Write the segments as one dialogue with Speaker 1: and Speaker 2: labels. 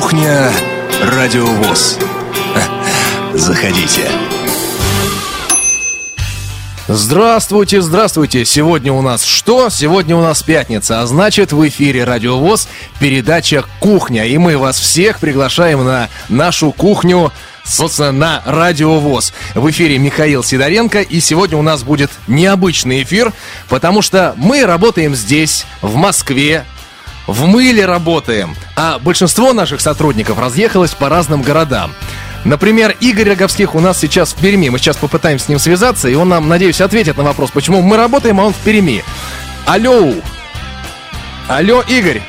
Speaker 1: Кухня Радиовоз. Заходите.
Speaker 2: Здравствуйте, здравствуйте. Сегодня у нас что? Сегодня у нас пятница, а значит в эфире Радиовоз передача «Кухня». И мы вас всех приглашаем на нашу кухню собственно, на Радиовоз. В эфире Михаил Сидоренко, и сегодня у нас будет необычный эфир, потому что мы работаем здесь, в Москве, в мыле работаем, а большинство наших сотрудников разъехалось по разным городам. Например, Игорь Роговских у нас сейчас в Перми. Мы сейчас попытаемся с ним связаться, и он нам, надеюсь, ответит на вопрос, почему мы работаем, а он в Перми. Алло! Алло, Игорь!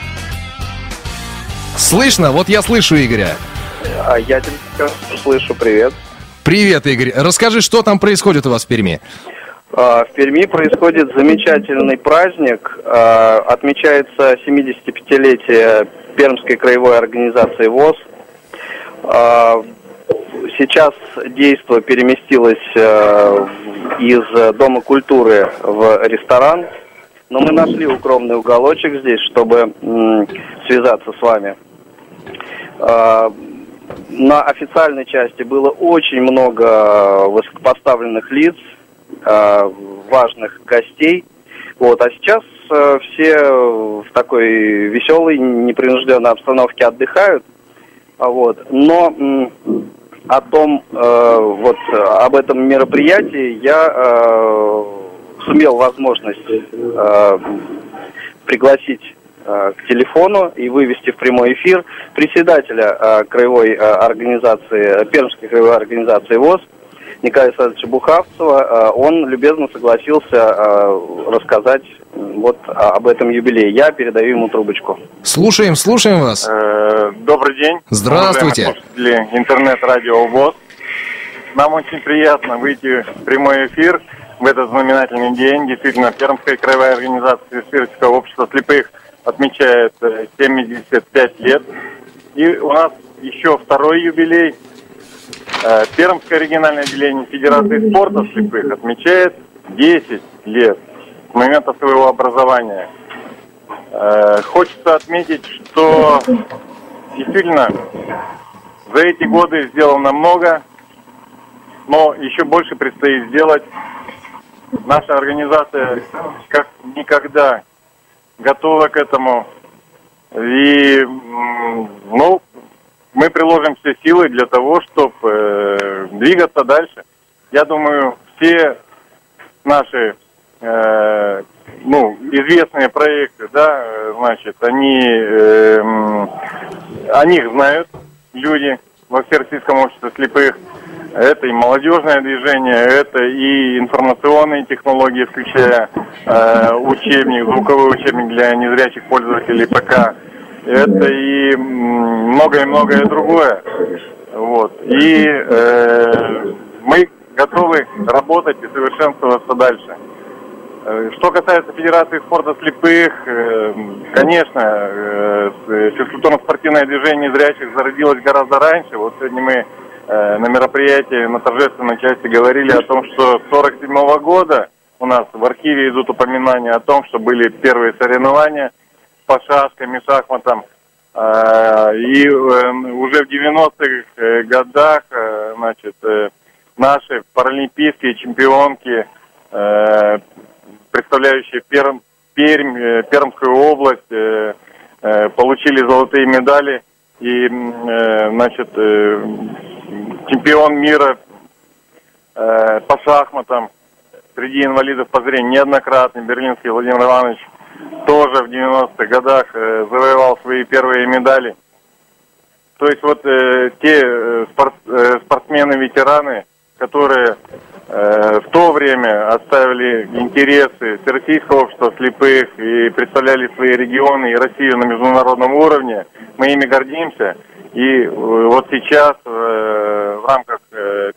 Speaker 2: Слышно? Вот я слышу Игоря.
Speaker 3: А я тебя слышу, привет.
Speaker 2: Привет, Игорь. Расскажи, что там происходит у вас в Перми?
Speaker 3: А, в Перми происходит замечательный праздник. А, отмечается 75-летие Пермской краевой организации ВОЗ. А, сейчас действо переместилось из Дома культуры в ресторан. Но мы нашли укромный уголочек здесь, чтобы связаться с вами. На официальной части было очень много высокопоставленных лиц, важных гостей. Вот, а сейчас э, все в такой веселой, непринужденной обстановке отдыхают. А вот. Но о том, э, вот об этом мероприятии я э, сумел возможность э, пригласить э, к телефону и вывести в прямой эфир председателя э, краевой э, организации, Пермской краевой организации ВОЗ Николая Александровича Бухавцева. Э, он любезно согласился э, рассказать вот об этом юбилее. Я передаю ему трубочку.
Speaker 2: Слушаем, слушаем вас.
Speaker 4: Э, добрый день.
Speaker 2: Здравствуйте.
Speaker 4: Интернет-радио ВОЗ. Нам очень приятно выйти в прямой эфир в этот знаменательный день. Действительно, Пермская краевая организация Сферического общества слепых отмечает 75 лет. И у нас еще второй юбилей – Пермское региональное отделение Федерации спорта слепых отмечает 10 лет с момента своего образования. Э, хочется отметить, что действительно за эти годы сделано много, но еще больше предстоит сделать. Наша организация как никогда готова к этому. И, ну, мы приложим все силы для того, чтобы э, двигаться дальше. Я думаю, все наши э, ну, известные проекты, да, значит, они, э, о них знают люди во Всероссийском обществе слепых. Это и молодежное движение, это и информационные технологии, включая э, учебник, звуковой учебник для незрячих пользователей ПК это и многое-многое другое. Вот. И э, мы готовы работать и совершенствоваться дальше. Э, что касается Федерации спорта слепых, э, конечно, э, физкультурно-спортивное движение зрячих зародилось гораздо раньше. Вот сегодня мы на мероприятии, на торжественной части говорили о том, что с 47 года у нас в архиве идут упоминания о том, что были первые соревнования – по шашкам и шахматам. А, и эм, уже в 90-х э, годах, э, значит, э, наши паралимпийские чемпионки, представляющие Перм, Пермь, Пермскую область, получили золотые медали. И, значит, чемпион мира по шахматам среди инвалидов по зрению неоднократный, берлинский Владимир Иванович тоже в 90-х годах э, завоевал свои первые медали. То есть вот э, те э, спорт, э, спортсмены-ветераны, которые э, в то время оставили интересы Всероссийского общества слепых и представляли свои регионы и Россию на международном уровне, мы ими гордимся. И э, вот сейчас в рамках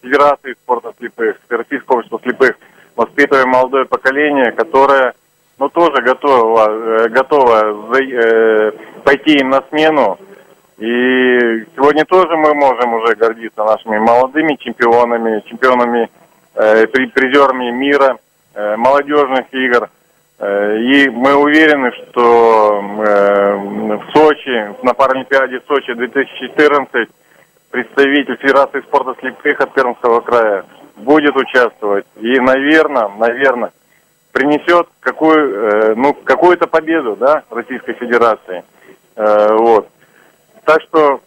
Speaker 4: Федерации спорта слепых, Всероссийского общества слепых воспитываем молодое поколение, которое ну, тоже готова, э, готова э, пойти им на смену. И сегодня тоже мы можем уже гордиться нашими молодыми чемпионами, чемпионами, э, призерами мира, э, молодежных игр. И мы уверены, что в Сочи, на Паралимпиаде Сочи 2014 представитель Федерации спорта слепых от Пермского края будет участвовать. И, наверное, наверное, принесет какую, ну, какую-то победу да, Российской Федерации. Вот. Так что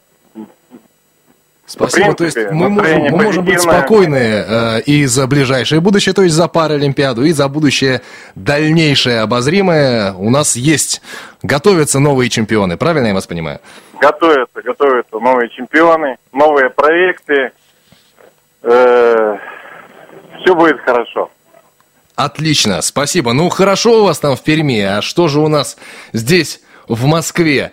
Speaker 2: Спасибо.
Speaker 4: принципе,
Speaker 2: то есть мы можем, мы можем быть спокойны э, и за ближайшее будущее, то есть за Паралимпиаду, и за будущее дальнейшее обозримое. У нас есть, готовятся новые чемпионы, правильно я вас понимаю?
Speaker 4: Готовятся, готовятся новые чемпионы, новые проекты. все будет хорошо.
Speaker 2: Отлично, спасибо. Ну, хорошо у вас там в Перми, а что же у нас здесь, в Москве?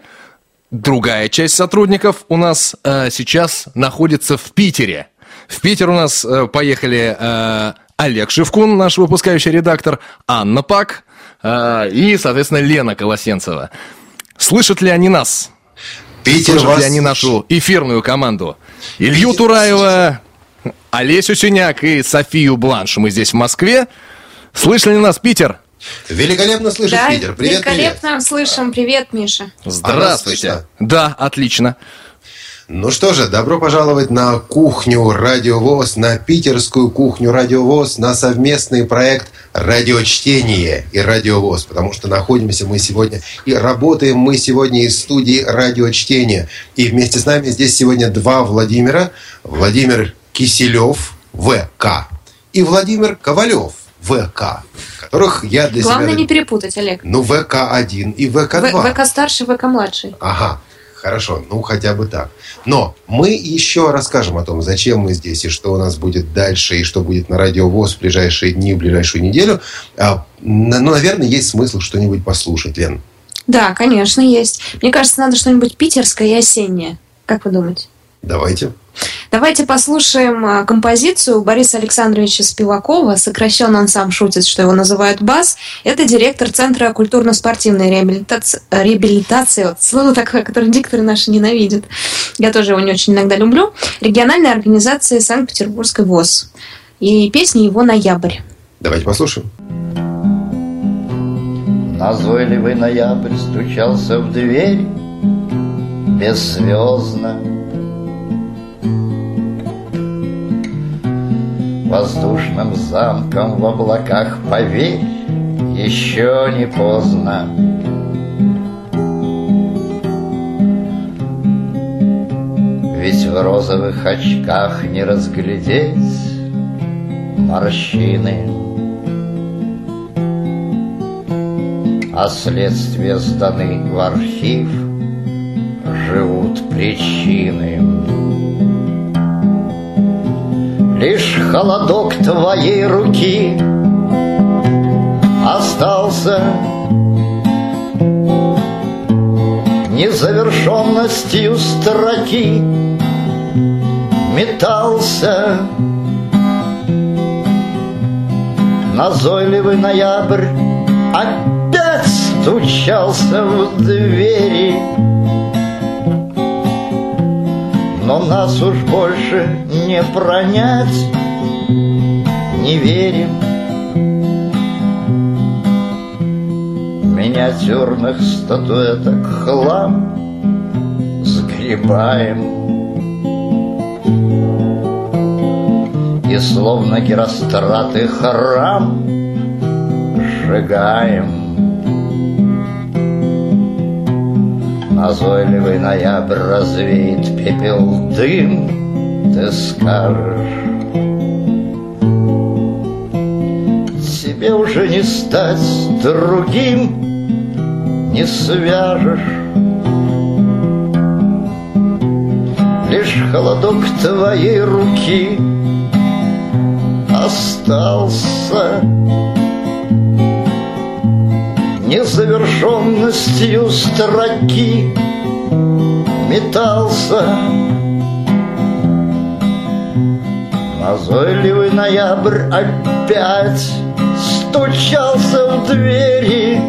Speaker 2: Другая часть сотрудников у нас э, сейчас находится в Питере. В Питер у нас э, поехали э, Олег Шевкун, наш выпускающий редактор, Анна Пак э, и, соответственно, Лена Колосенцева. Слышат ли они нас?
Speaker 5: Питер
Speaker 2: Слышат
Speaker 5: вас
Speaker 2: ли они нашу эфирную команду? Илью Тураева, Олесю Синяк и Софию Бланш. Мы здесь в Москве. Слышали ли нас, Питер?
Speaker 5: Великолепно слышит
Speaker 6: Да,
Speaker 5: Питер. Привет, привет.
Speaker 6: великолепно слышим. Привет, Миша.
Speaker 2: Здравствуйте. Да, отлично.
Speaker 5: Ну что же, добро пожаловать на кухню Радио ВОЗ, на питерскую кухню Радио ВОЗ, на совместный проект «Радиочтение» и Радио ВОЗ, потому что находимся мы сегодня и работаем мы сегодня из студии «Радиочтение». И вместе с нами здесь сегодня два Владимира. Владимир Киселев, ВК, и Владимир Ковалев, ВК, которых я для
Speaker 6: Главное
Speaker 5: себя...
Speaker 6: не перепутать, Олег.
Speaker 5: Ну, ВК-1 и ВК-2.
Speaker 6: В- ВК старший, ВК младший.
Speaker 5: Ага, хорошо, ну хотя бы так. Но мы еще расскажем о том, зачем мы здесь и что у нас будет дальше, и что будет на Радио ВОЗ в ближайшие дни, в ближайшую неделю. А, на- ну, наверное, есть смысл что-нибудь послушать, Лен.
Speaker 6: Да, конечно, есть. Мне кажется, надо что-нибудь питерское и осеннее. Как вы думаете?
Speaker 5: Давайте.
Speaker 6: Давайте послушаем а, композицию Бориса Александровича Спивакова. Сокращенно он сам шутит, что его называют БАС. Это директор Центра культурно-спортивной реабилитации. реабилитации. Вот слово такое, которое дикторы наши ненавидят. Я тоже его не очень иногда люблю. Региональной организации Санкт-Петербургской ВОЗ. И песня его «Ноябрь».
Speaker 5: Давайте послушаем.
Speaker 7: Назойливый ноябрь стучался в дверь Бессвязно Воздушным замком в облаках поверь Еще не поздно Ведь в розовых очках не разглядеть морщины а следствия сданы в архив, живут причины. Лишь холодок твоей руки остался незавершенностью строки метался назойливый ноябрь опять стучался в двери. Но нас уж больше не пронять, не верим. Миниатюрных статуэток хлам сгребаем. И словно геростраты храм сжигаем. Назойливый ноябрь развеет пепел дым, ты скажешь. Тебе уже не стать другим, не свяжешь. Лишь холодок твоей руки остался незавершенностью строки метался. Назойливый ноябрь опять стучался в двери.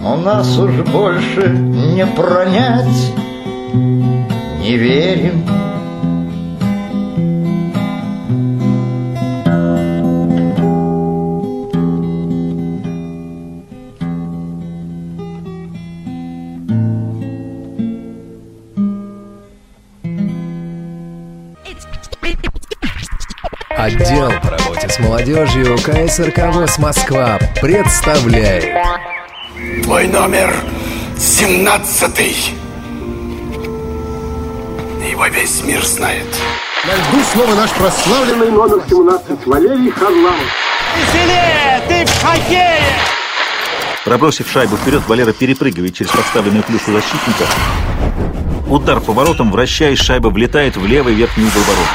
Speaker 7: Но нас уж больше не пронять, не верим.
Speaker 2: Молодежью КСРК ВОЗ Москва представляет
Speaker 1: Твой номер семнадцатый. Его весь мир знает.
Speaker 8: На льду снова наш прославленный номер 17 Валерий Харламов.
Speaker 9: Пробросив шайбу вперед, Валера перепрыгивает через подставленную клюшку защитника. Удар поворотом, вращаясь, шайба влетает в левый верхний угол ворот.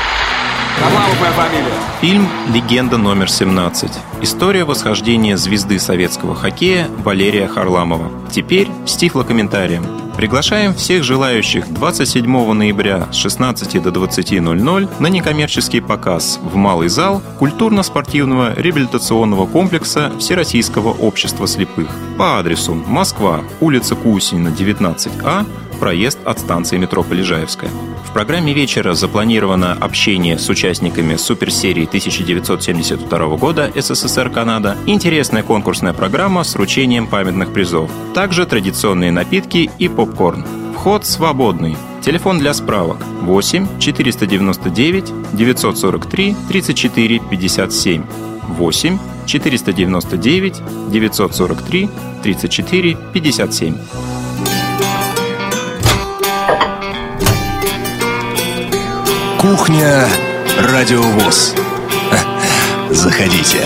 Speaker 10: Фильм «Легенда номер 17». История восхождения звезды советского хоккея Валерия Харламова. Теперь с тифлокомментарием. Приглашаем всех желающих 27 ноября с 16 до 20.00 на некоммерческий показ в Малый зал культурно-спортивного реабилитационного комплекса Всероссийского общества слепых по адресу Москва, улица Кусинина, 19А, проезд от станции метро Полежаевская. В программе вечера запланировано общение с участниками суперсерии 1972 года СССР-Канада, интересная конкурсная программа с вручением памятных призов, также традиционные напитки и попкорн. Вход свободный. Телефон для справок 8 499 943 34 57 8 499 943 34 57
Speaker 1: Кухня Радиовоз. Заходите.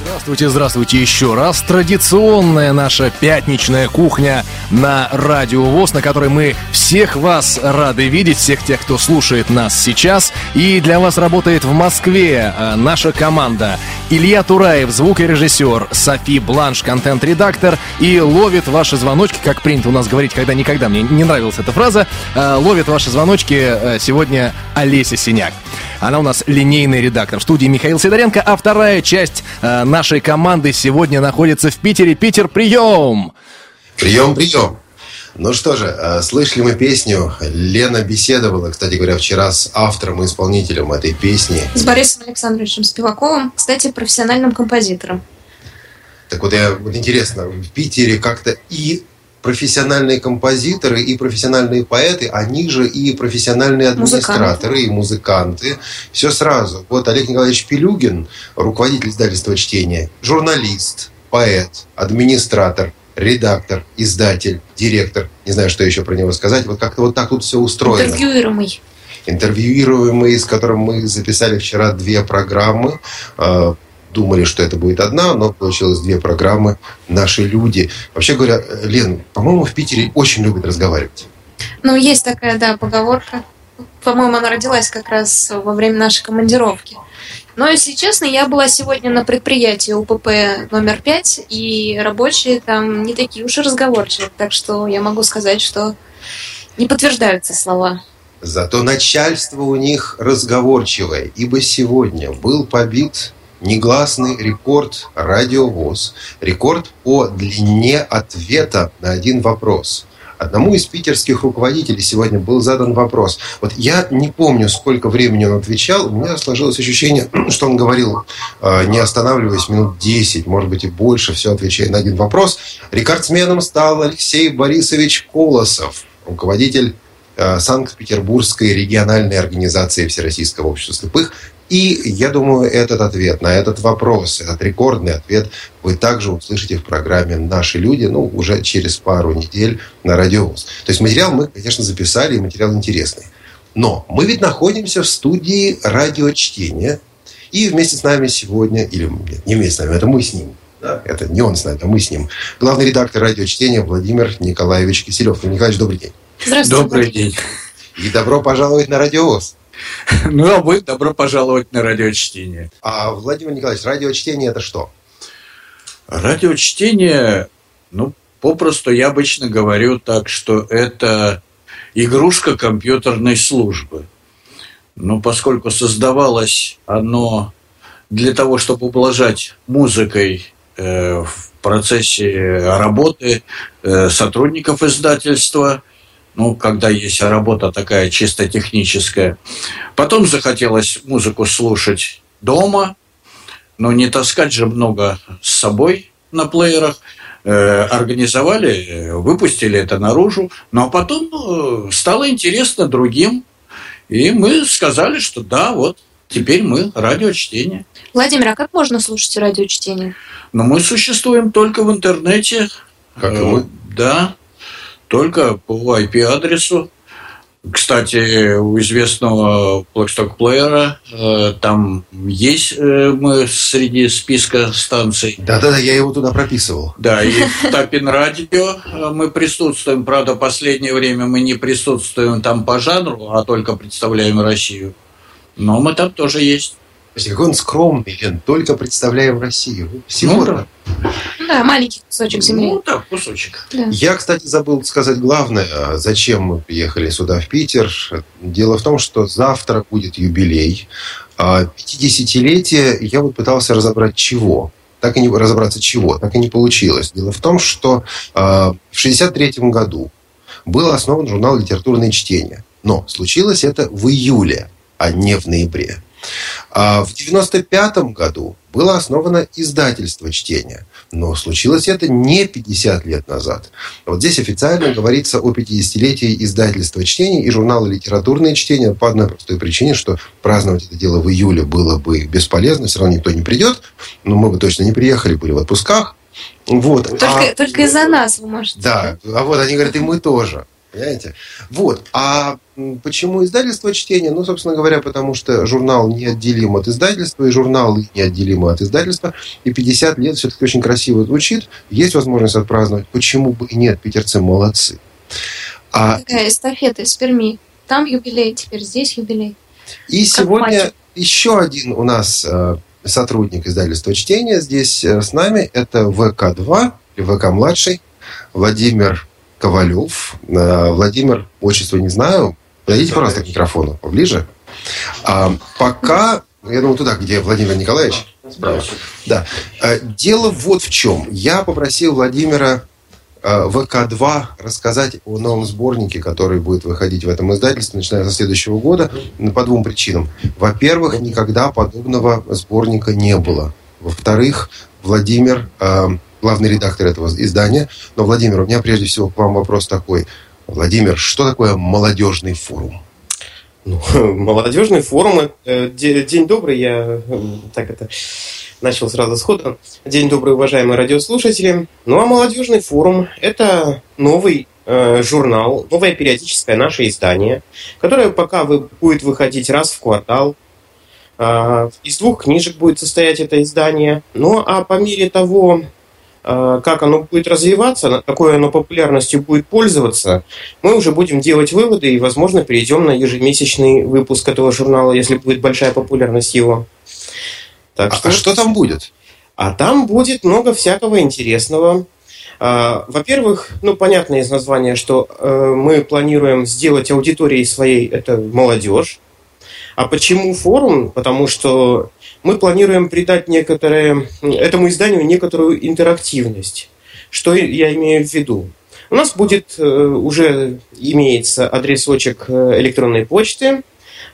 Speaker 2: Здравствуйте, здравствуйте еще раз. Традиционная наша пятничная кухня на Радио ВОЗ, на которой мы всех вас рады видеть, всех тех, кто слушает нас сейчас. И для вас работает в Москве э, наша команда. Илья Тураев, звукорежиссер, Софи Бланш, контент-редактор, и ловит ваши звоночки, как принято у нас говорить, когда никогда мне не нравилась эта фраза, э, ловит ваши звоночки э, сегодня Олеся Синяк. Она у нас линейный редактор. В студии Михаил Сидоренко, а вторая часть э, нашей команды сегодня находится в Питере. Питер, прием!
Speaker 5: Прием, прием. Ну что же, э, слышали мы песню. Лена беседовала, кстати говоря, вчера с автором и исполнителем этой песни.
Speaker 6: С Борисом Александровичем Спиваковым, кстати, профессиональным композитором.
Speaker 5: Так вот, я, вот интересно, в Питере как-то и профессиональные композиторы и профессиональные поэты, они же и профессиональные администраторы и музыканты. Все сразу. Вот Олег Николаевич Пелюгин, руководитель издательства чтения, журналист, поэт, администратор, редактор, издатель, директор. Не знаю, что еще про него сказать. Вот как-то вот так тут все устроено.
Speaker 6: Интервьюируемый.
Speaker 5: Интервьюируемый, с которым мы записали вчера две программы. Э, думали, что это будет одна, но получилось две программы «Наши люди». Вообще говоря, Лен, по-моему, в Питере очень любят разговаривать.
Speaker 6: Ну, есть такая, да, поговорка. По-моему, она родилась как раз во время нашей командировки. Но, если честно, я была сегодня на предприятии УПП номер 5, и рабочие там не такие уж и разговорчивые. Так что я могу сказать, что не подтверждаются слова.
Speaker 5: Зато начальство у них разговорчивое, ибо сегодня был побит негласный рекорд радиовоз, рекорд по длине ответа на один вопрос. Одному из питерских руководителей сегодня был задан вопрос. Вот я не помню, сколько времени он отвечал. У меня сложилось ощущение, что он говорил, э, не останавливаясь, минут 10, может быть и больше, все отвечая на один вопрос. Рекордсменом стал Алексей Борисович Колосов, руководитель э, Санкт-Петербургской региональной организации Всероссийского общества слепых, и я думаю, этот ответ на этот вопрос, этот рекордный ответ вы также услышите в программе «Наши люди», ну, уже через пару недель на радиовоз. То есть материал мы, конечно, записали, и материал интересный. Но мы ведь находимся в студии радиочтения, и вместе с нами сегодня, или нет, не вместе с нами, это мы с ним, да? это не он с нами, а мы с ним, главный редактор радиочтения Владимир Николаевич Киселев. Владимир Николаевич, добрый день.
Speaker 6: Здравствуйте.
Speaker 11: Добрый день.
Speaker 5: И добро пожаловать на радиовоз.
Speaker 11: Ну, а вы добро пожаловать на радиочтение.
Speaker 5: А, Владимир Николаевич, радиочтение это что?
Speaker 11: Радиочтение, ну, попросту я обычно говорю так, что это игрушка компьютерной службы. Но поскольку создавалось оно для того, чтобы ублажать музыкой э, в процессе работы э, сотрудников издательства – ну, когда есть работа такая чисто техническая. Потом захотелось музыку слушать дома, но не таскать же много с собой на плеерах. Э, организовали, выпустили это наружу. Ну, а потом э, стало интересно другим. И мы сказали, что да, вот теперь мы радиочтение.
Speaker 6: Владимир, а как можно слушать радиочтение?
Speaker 11: Но мы существуем только в интернете.
Speaker 5: Как и
Speaker 11: Э,
Speaker 5: мы.
Speaker 11: Да, только по IP-адресу. Кстати, у известного Blackstock плеера э, там есть э, мы среди списка станций.
Speaker 5: Да-да-да, я его туда прописывал.
Speaker 11: Да, и в Тапин радио мы присутствуем. Правда, последнее время мы не присутствуем там по жанру, а только представляем Россию. Но мы там тоже есть.
Speaker 5: Слушайте, Какой он скромный, Лен, только представляем Россию. Всего
Speaker 11: Ну
Speaker 5: да.
Speaker 6: Ну Да, маленький кусочек земли.
Speaker 11: Ну, так, кусочек.
Speaker 6: Да.
Speaker 5: Я, кстати, забыл сказать главное, а зачем мы приехали сюда, в Питер. Дело в том, что завтра будет юбилей. А 50-летие я вот пытался разобрать чего. Так и не разобраться чего, так и не получилось. Дело в том, что а, в 63 году был основан журнал «Литературное чтение». Но случилось это в июле, а не в ноябре. А в 95 году было основано издательство чтения. Но случилось это не 50 лет назад. Вот здесь официально говорится о 50-летии издательства чтения и журнала «Литературное чтение» по одной простой причине, что праздновать это дело в июле было бы бесполезно, все равно никто не придет. Но мы бы точно не приехали, были в отпусках. Вот.
Speaker 6: Только,
Speaker 5: А-
Speaker 6: только из-за нас вы можете.
Speaker 5: да, а вот они говорят, и мы тоже. Понимаете? Вот. А почему издательство чтения? Ну, собственно говоря, потому что журнал неотделим от издательства, и журналы неотделимы от издательства. И 50 лет все-таки очень красиво звучит. Есть возможность отпраздновать. Почему бы и нет? Питерцы молодцы. А,
Speaker 6: Такая эстафета из Перми. Там юбилей, теперь здесь юбилей.
Speaker 5: и
Speaker 6: Как
Speaker 5: сегодня
Speaker 6: мальчик.
Speaker 5: еще один у нас э, сотрудник издательства чтения здесь э, с нами. Это ВК-2, или ВК-младший, Владимир Ковалев. Э, Владимир, отчество не знаю. Подойдите, пожалуйста, к микрофону поближе. А, пока, я думаю, туда, где Владимир Николаевич. Справа. Да. Э, Дело вот в чем. Я попросил Владимира э, ВК-2 рассказать о новом сборнике, который будет выходить в этом издательстве, начиная со следующего года, по двум причинам. Во-первых, никогда подобного сборника не было. Во-вторых, Владимир, э, главный редактор этого издания. Но, Владимир, у меня прежде всего к вам вопрос такой. Владимир, что такое молодежный форум?
Speaker 12: Ну, молодежный форум. э, де- День добрый, я э, так это начал сразу сходу. День добрый, уважаемые радиослушатели. Ну, а молодежный форум – это новый э, журнал, новое периодическое наше издание, которое пока будет выходить раз в квартал. Из двух книжек будет состоять это издание. Ну, а по мере того, как оно будет развиваться, какой оно популярностью будет пользоваться, мы уже будем делать выводы и, возможно, перейдем на ежемесячный выпуск этого журнала, если будет большая популярность его. Так
Speaker 5: А, а что там будет?
Speaker 12: а там будет много всякого интересного. А, Во-первых, ну, понятно из названия, что э, мы планируем сделать аудиторией своей это молодежь. А почему форум? Потому что мы планируем придать некоторое, этому изданию некоторую интерактивность. Что я имею в виду? У нас будет э, уже имеется адресочек э, электронной почты,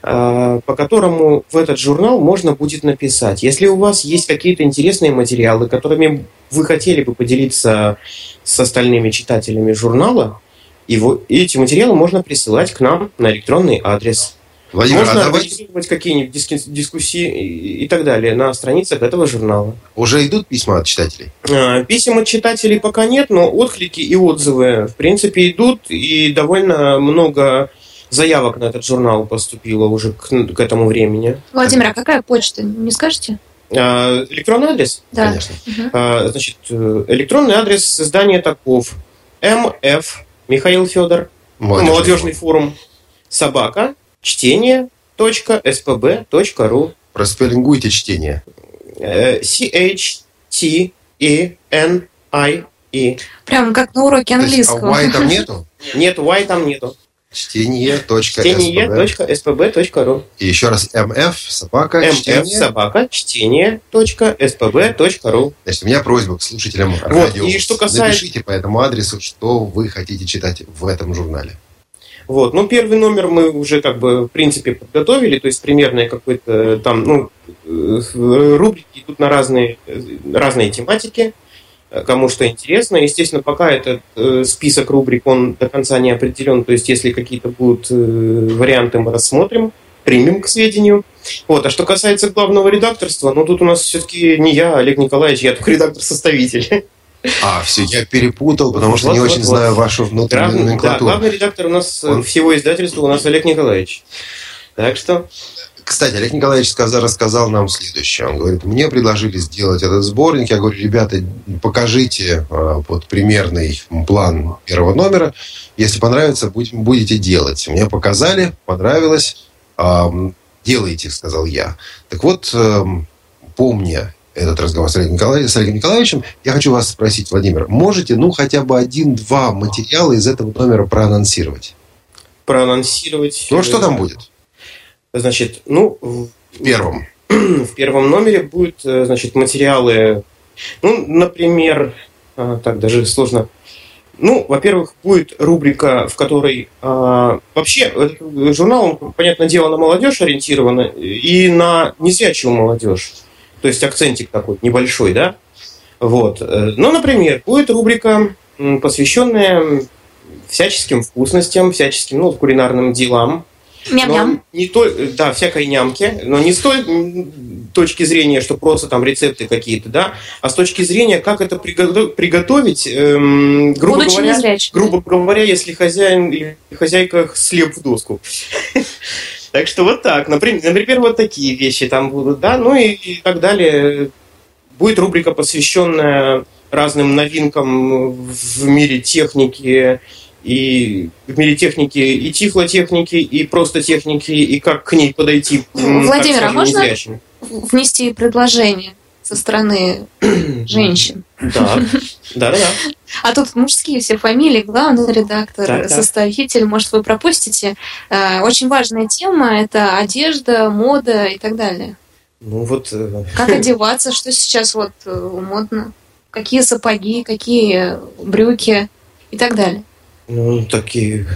Speaker 12: э, по которому в этот журнал можно будет написать. Если у вас есть какие-то интересные материалы, которыми вы хотели бы поделиться с остальными читателями журнала, его, эти материалы можно присылать к нам на электронный адрес.
Speaker 5: Владимир,
Speaker 12: можно
Speaker 5: а давайте
Speaker 12: организовывать какие-нибудь диски- дискуссии и так далее на страницах этого журнала.
Speaker 5: уже идут письма от читателей?
Speaker 12: А, Писем от читателей пока нет, но отклики и отзывы, в принципе, идут, и довольно много заявок на этот журнал поступило уже к, к этому времени.
Speaker 6: Владимир, а какая почта? Не скажете?
Speaker 12: А, Электронный адрес?
Speaker 6: Да.
Speaker 5: Конечно.
Speaker 12: А, Значит, э, электронный адрес издания таков. МФ Михаил Федор,
Speaker 5: Молодежный
Speaker 12: молодежный форум, собака, чтение, точка, spb.ru,
Speaker 5: Проспеллингуйте чтение.
Speaker 12: э, C-H-T-E-N-I-E.
Speaker 6: Прям как на уроке
Speaker 5: То есть, а
Speaker 6: английского.
Speaker 5: Y там нету?
Speaker 12: Нет, Y там нету.
Speaker 5: Чтение.спб.
Speaker 12: Чтение.spb.ru
Speaker 5: И еще раз МФ, собака,
Speaker 12: МФ
Speaker 5: чтение.
Speaker 12: собака чтение.spb.ru
Speaker 5: Значит, у меня просьба к слушателям
Speaker 12: Вот,
Speaker 5: радио.
Speaker 12: и что касается-
Speaker 5: Напишите по этому адресу, что вы хотите читать в этом журнале.
Speaker 12: Вот, ну первый номер мы уже как бы в принципе подготовили, то есть примерно какой-то там, ну, э, рубрики идут на разные, э, разные тематики. э, кому что интересно. Естественно, пока этот э, список рубрик, он до конца не определен. То есть, если какие-то будут э, варианты, мы рассмотрим, примем к сведению. Вот. А что касается главного редакторства, ну тут у нас все-таки не я, а Олег Николаевич, я только редактор-составитель.
Speaker 5: А, все, я перепутал, потому что
Speaker 12: Вот,
Speaker 5: не
Speaker 12: вот,
Speaker 5: очень
Speaker 12: вот.
Speaker 5: знаю вашу внутреннюю
Speaker 12: Главный, да,
Speaker 5: номенклатуру.
Speaker 12: главный редактор у нас э,
Speaker 5: Он-
Speaker 12: всего издательства у нас Олег Николаевич. Так что...
Speaker 5: Кстати, Олег Николаевич сказал, рассказал нам следующее. Он говорит, мне предложили сделать этот сборник. Я говорю, ребята, покажите э, вот примерный план первого номера. Если понравится, будем, будете делать. Мне показали, понравилось. Делайте, сказал я. Так вот, эм, помня этот разговор с Олегом, Николаевичем, с Олегом Николаевичем, я хочу вас спросить, Владимир, можете, ну, хотя бы один-два материала из этого номера проанонсировать?
Speaker 12: проанонсировать.
Speaker 5: Ну, что там будет?
Speaker 12: Значит, ну, в
Speaker 5: первом.
Speaker 12: в первом номере будут, э, значит, материалы, ну, например, а, так даже сложно. Ну, во-первых, будет рубрика, в которой а, вообще этот журнал, он, понятное дело, на молодежь ориентирован и на незрячую молодежь. То есть акцентик такой небольшой, да? Вот. Э, Ну, например, будет рубрика, посвященная всяческим вкусностям, всяческим, ну, кулинарным делам.
Speaker 6: Ням-ням.
Speaker 12: Не то, да, всякой нямки, но не с той точки зрения, что просто там рецепты какие-то, да, а с точки зрения, как это приготов- приготовить, эм, грубо
Speaker 6: Будучи
Speaker 12: говоря, грубо говоря, если хозяин или хозяйка слеп в доску. Так что вот так. Например, например, вот такие вещи там будут, да, ну и, и так далее. Будет рубрика, посвященная разным новинкам в мире техники и в мире техники и тифлотехники, и просто техники, и как к ней подойти.
Speaker 6: Владимир, а можно внести предложение со стороны женщин?
Speaker 12: Да, да, да.
Speaker 6: А тут мужские все фамилии, главный редактор,
Speaker 12: так.
Speaker 6: составитель, может, вы пропустите. Э, Очень важная тема – это одежда, мода и так далее.
Speaker 12: Ну вот... э,
Speaker 6: Как одеваться, что сейчас вот э, модно, какие сапоги, какие брюки и так далее.
Speaker 12: Ну, такие.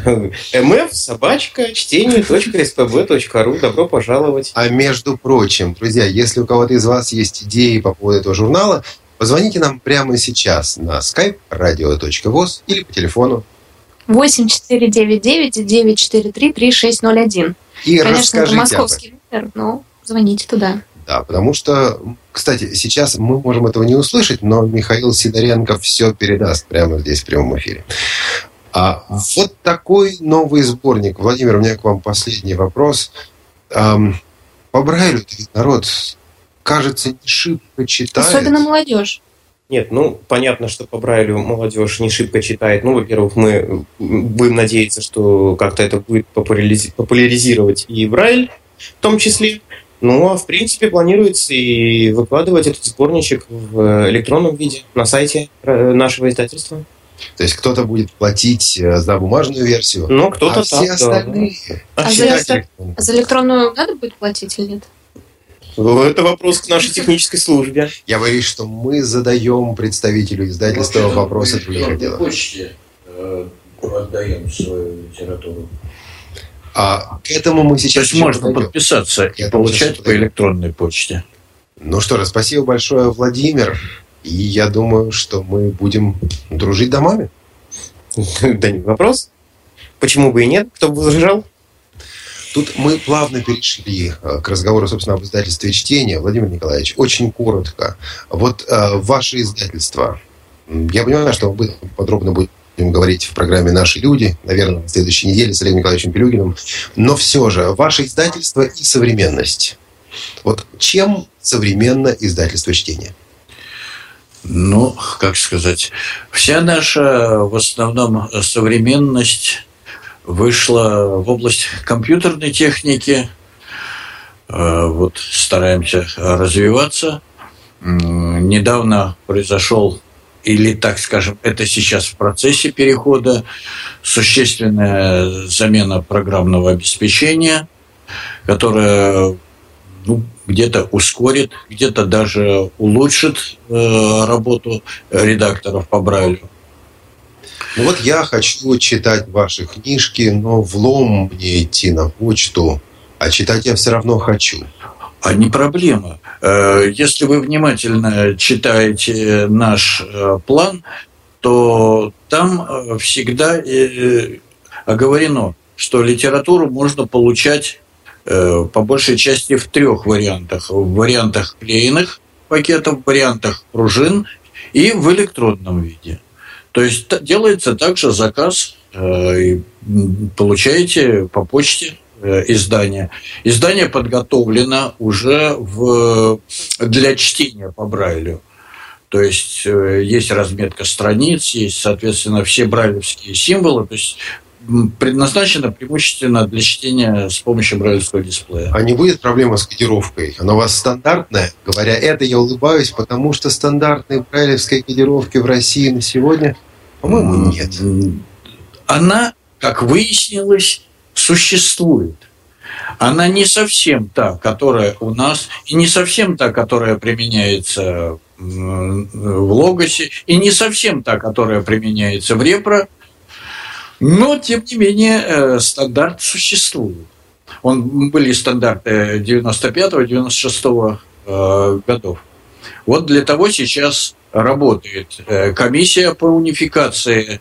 Speaker 12: mf, собачка, чтение.спб.ру. Добро пожаловать.
Speaker 5: А между прочим, друзья, если у кого-то из вас есть идеи по поводу этого журнала, позвоните нам прямо сейчас на skype radio.voz или по телефону
Speaker 6: 8499-943-3601.
Speaker 5: и
Speaker 6: Конечно, это московский номер, но звоните туда.
Speaker 5: Да, потому что, кстати, сейчас мы можем этого не услышать, но Михаил Сидоренко все передаст прямо здесь в прямом эфире. А вот такой новый сборник. Владимир, у меня к вам последний вопрос. Ам, по Брайлю народ, кажется, не шибко читает.
Speaker 6: Особенно молодежь.
Speaker 12: Нет, ну, понятно, что по Брайлю молодежь не шибко читает. Ну, во-первых, мы будем надеяться, что как-то это будет популяризи- популяризировать и Брайль в том числе. Ну, а в принципе планируется и выкладывать этот сборничек в электронном виде на сайте э, нашего издательства.
Speaker 5: То есть кто-то будет платить э, за бумажную версию,
Speaker 12: Ну, кто-то
Speaker 5: а все
Speaker 12: так, да.
Speaker 5: остальные
Speaker 12: А
Speaker 6: А
Speaker 12: все
Speaker 6: за, а за электронную надо будет платить или нет?
Speaker 12: Ну, Это вопрос к нашей технической службе.
Speaker 5: Я боюсь, что мы задаем представителю издательства вопросы других дела.
Speaker 11: почте э, отдаем свою литературу.
Speaker 5: А к этому мы
Speaker 11: То
Speaker 5: сейчас
Speaker 11: есть
Speaker 5: еще
Speaker 11: можно
Speaker 5: подойдем.
Speaker 11: подписаться и получать по электронной почте.
Speaker 5: Ну что же, спасибо большое, Владимир. И я думаю, что мы будем дружить домами.
Speaker 12: Да не вопрос. Почему бы и нет? Кто бы возражал?
Speaker 5: Тут мы плавно перешли э, к разговору, собственно, об издательстве чтения. Владимир Николаевич, очень коротко. Вот э, ваше издательство. Я понимаю, что мы подробно будем говорить в программе «Наши люди», наверное, на следующей неделе с Олегом Николаевичем Пелюгиным. Но все же, ваше издательство и современность. Вот чем современно издательство чтения?
Speaker 11: Ну, как сказать, вся наша в основном современность вышла в область компьютерной техники. Э, Вот стараемся развиваться. Недавно произошел, или так скажем, это сейчас в процессе перехода, существенная замена программного обеспечения, которая ну, где-то ускорит, где-то даже улучшит э, работу редакторов по Брайлю.
Speaker 5: Ну вот я хочу читать ваши книжки, но влом мне идти на почту, а читать я все равно хочу.
Speaker 11: А не проблема. Э, если вы внимательно читаете наш э, план, то там э, всегда оговорено, что литературу можно получать по большей части в трех вариантах. В вариантах клеенных пакетов, в вариантах пружин и в электронном виде. То есть делается также заказ, и получаете по почте Э, издание. Издание подготовлено уже в, для чтения по Брайлю. То есть э, есть разметка страниц, есть, соответственно, все брайлевские символы. То есть предназначено преимущественно для чтения с помощью брайлевского дисплея.
Speaker 5: А не будет проблема с кодировкой? Она у вас стандартная? Говоря это, я улыбаюсь, потому что стандартные брайлевские кодировки в России на сегодня, по-моему, нет.
Speaker 11: Она, как выяснилось, существует. Она не совсем та, которая у нас, и не совсем та, которая применяется в Логосе, и не совсем та, которая применяется в Репро, но, тем не менее, э, стандарт существует. Он, были стандарты 95-96 э, годов. Вот для того сейчас работает э, комиссия по унификации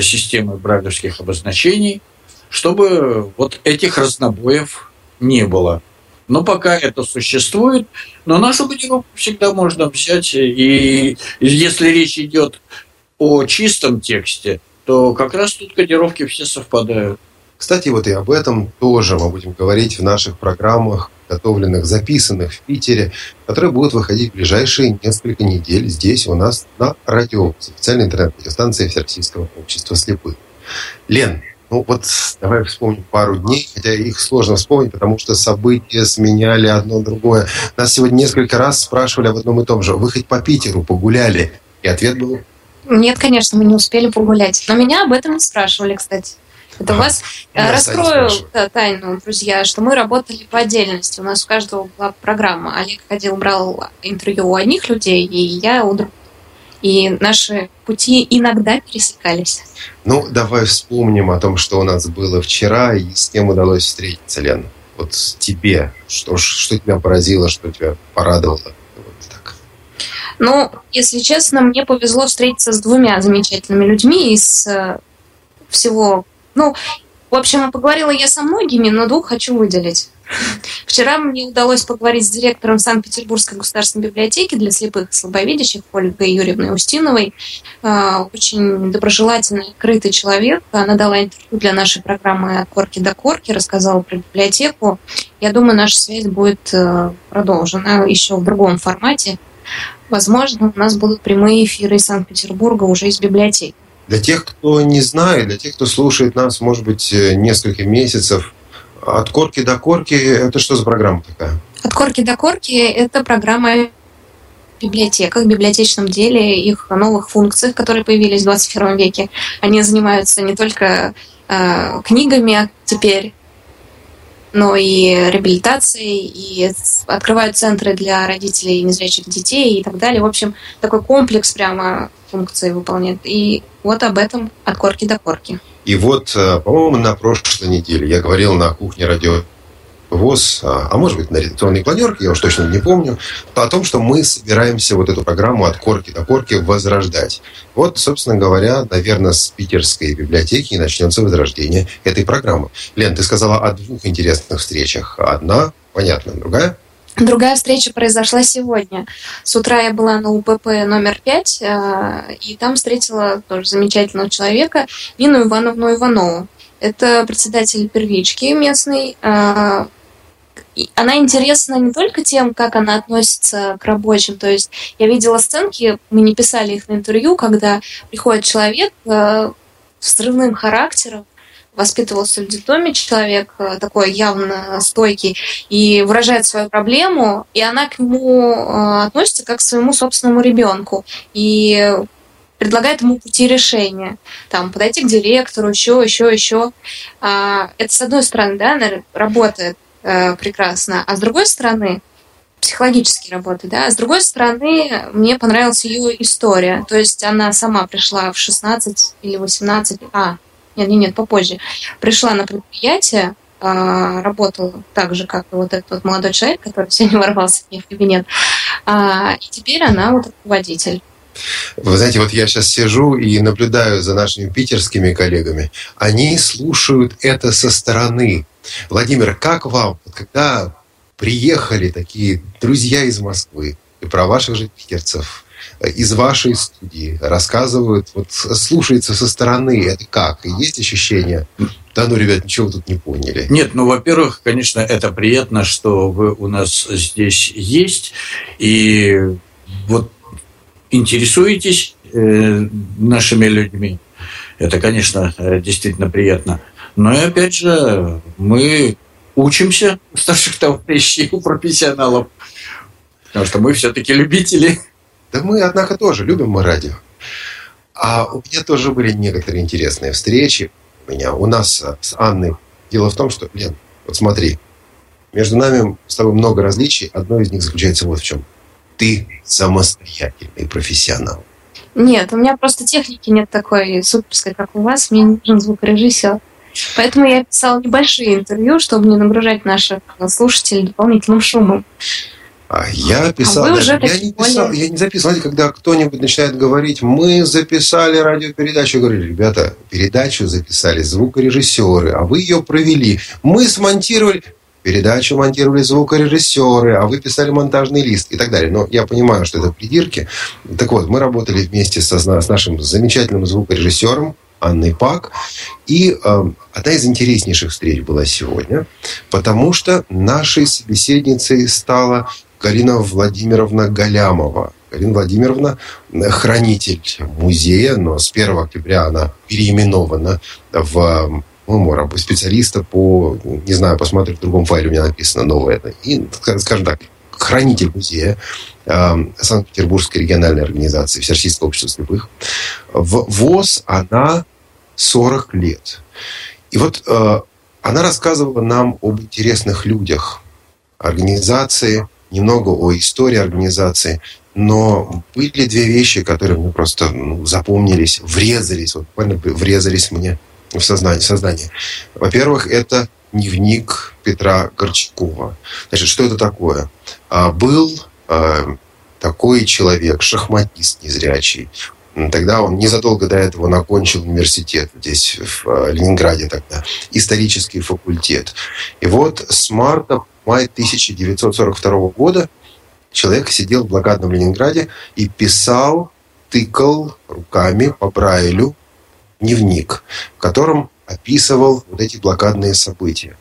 Speaker 11: системы брайлевских обозначений – чтобы вот этих разнобоев не было. Но пока это существует, но нашу кодировку всегда можно взять, и если речь идет о чистом тексте, то как раз тут кодировки все совпадают.
Speaker 5: Кстати, вот и об этом тоже мы будем говорить в наших программах, готовленных, записанных в Питере, которые будут выходить в ближайшие несколько недель здесь у нас на радио, официальной интернет-радиостанции Всероссийского общества слепых. Лен, ну вот давай вспомним пару дней, хотя их сложно вспомнить, потому что события сменяли одно другое. Нас сегодня несколько раз спрашивали об одном и том же. Вы хоть по Питеру погуляли? И ответ был...
Speaker 6: Нет, конечно, мы не успели погулять. Но меня об этом не спрашивали, кстати. Это а, вас э, раскрою тайну, друзья, что мы работали по отдельности. У нас у каждого была программа. Олег ходил, брал интервью у одних людей, и я у других и наши пути иногда пересекались.
Speaker 5: Ну, давай вспомним о том, что у нас было вчера и с кем удалось встретиться, Лен. Вот тебе, что, что тебя поразило, что тебя порадовало?
Speaker 6: Ну, если честно, мне повезло встретиться с двумя замечательными людьми из э, всего... Ну, в общем, поговорила я со многими, но двух хочу выделить. Вчера мне удалось поговорить с директором Санкт-Петербургской государственной библиотеки для слепых и слабовидящих Ольгой Юрьевной Устиновой. А, очень доброжелательный, открытый человек. Она дала интервью для нашей программы «От корки до корки», рассказала про библиотеку. Я думаю, наша связь будет э, продолжена еще в другом формате. Возможно, у нас будут прямые эфиры из Санкт-Петербурга уже из библиотеки.
Speaker 5: Для тех, кто не знает, для тех, кто слушает нас, может быть, э, несколько месяцев, от корки до корки, это что за программа такая?
Speaker 6: От корки до корки это программа библиотеках, библиотечном деле, их новых функциях, которые появились в 21 веке. Они занимаются не только э, книгами теперь, но и реабилитацией, и открывают центры для родителей незрячих детей и так далее. В общем, такой комплекс прямо функций выполняет. И вот об этом от корки до корки.
Speaker 5: И вот, э, по-моему, на прошлой неделе я говорил на кухне радио ВОЗ, а, а может быть на редакционной планерке, я уж точно не помню, о том, что мы собираемся вот эту программу от корки до корки возрождать. Вот, собственно говоря, наверное, с питерской библиотеки начнется возрождение этой программы. Лен, ты сказала о двух интересных встречах. Одна, понятно, другая?
Speaker 6: Другая встреча произошла сегодня. С утра я была на УПП номер 5, э, и там встретила тоже замечательного человека, Нину Ивановну Иванову. Это председатель первички местный. Она интересна не только тем, как она относится к рабочим. То есть я видела сценки, мы не писали их на интервью, когда приходит человек э, взрывным характером, воспитывался в детдоме человек э, такой явно стойкий и выражает свою проблему, и она к нему э, относится как к своему собственному ребенку и предлагает ему пути решения, там подойти к директору, еще, еще, еще. А, это с одной стороны, да, она работает э, прекрасно, а с другой стороны психологически работает, да, а с другой стороны мне понравилась ее история, то есть она сама пришла в 16 или 18, а, нет, нет, нет, попозже, пришла на предприятие, а, работал так же, как и вот этот вот молодой человек, который сегодня ворвался к ней в кабинет. А, и теперь она вот руководитель.
Speaker 5: Вы знаете, вот я сейчас сижу и наблюдаю за нашими питерскими коллегами. Они слушают это со стороны. Владимир, как вам, когда приехали такие друзья из Москвы, и про ваших же питерцев, э, из вашей студии рассказывают, вот слушается со стороны, это как? И есть ощущение, да ну, ребят, ничего вы тут не поняли.
Speaker 11: Нет, ну, во-первых, конечно, это приятно, что вы у нас здесь есть, и вот интересуетесь э, нашими людьми. Это, конечно, э, действительно приятно. Но и опять же, мы учимся у старших товарищей, у профессионалов. Потому что мы все-таки любители.
Speaker 5: Да мы, однако, тоже любим мы радио. А у меня тоже были некоторые интересные встречи. У меня, у нас с Анной. Дело в том, что, Лен, вот смотри, между нами с тобой много различий. Одно из них заключается вот в чем ты самостоятельный профессионал.
Speaker 6: Нет, у меня просто техники нет такой суперской, как у вас. Мне нужен звукорежиссер. Поэтому я писала небольшие интервью, чтобы не нагружать наших слушателей дополнительным шумом.
Speaker 5: А я писал, а
Speaker 6: вы уже
Speaker 5: я не писал, более... я не записывал. Знаете, когда кто-нибудь начинает говорить, мы записали радиопередачу, я говорю, ребята, передачу записали звукорежиссеры, а вы ее провели. Мы смонтировали. Передачу монтировали звукорежиссеры, а вы писали монтажный лист и так далее. Но я понимаю, что это придирки. Так вот, мы работали вместе со, с нашим замечательным звукорежиссером Анной Пак. И э, одна из интереснейших встреч была сегодня, потому что нашей собеседницей стала Галина Владимировна Галямова. Галина Владимировна – хранитель музея, но с 1 октября она переименована в моему специалиста по, не знаю, посмотрю, в другом файле у меня написано новое. И, скажем так, хранитель музея э, Санкт-Петербургской региональной организации Всероссийского общества слепых. В ВОЗ она 40 лет. И вот э, она рассказывала нам об интересных людях организации, немного о истории организации, но были две вещи, которые мне просто ну, запомнились, врезались, вот буквально врезались мне в сознание. сознание. Во-первых, это дневник Петра Горчакова. Значит, что это такое? А, был а, такой человек, шахматист незрячий. Тогда он незадолго до этого он окончил университет здесь, в а, Ленинграде тогда, исторический факультет. И вот с марта мая 1942 года человек сидел в блокадном Ленинграде и писал, тыкал руками по Брайлю дневник, в котором описывал вот эти блокадные события.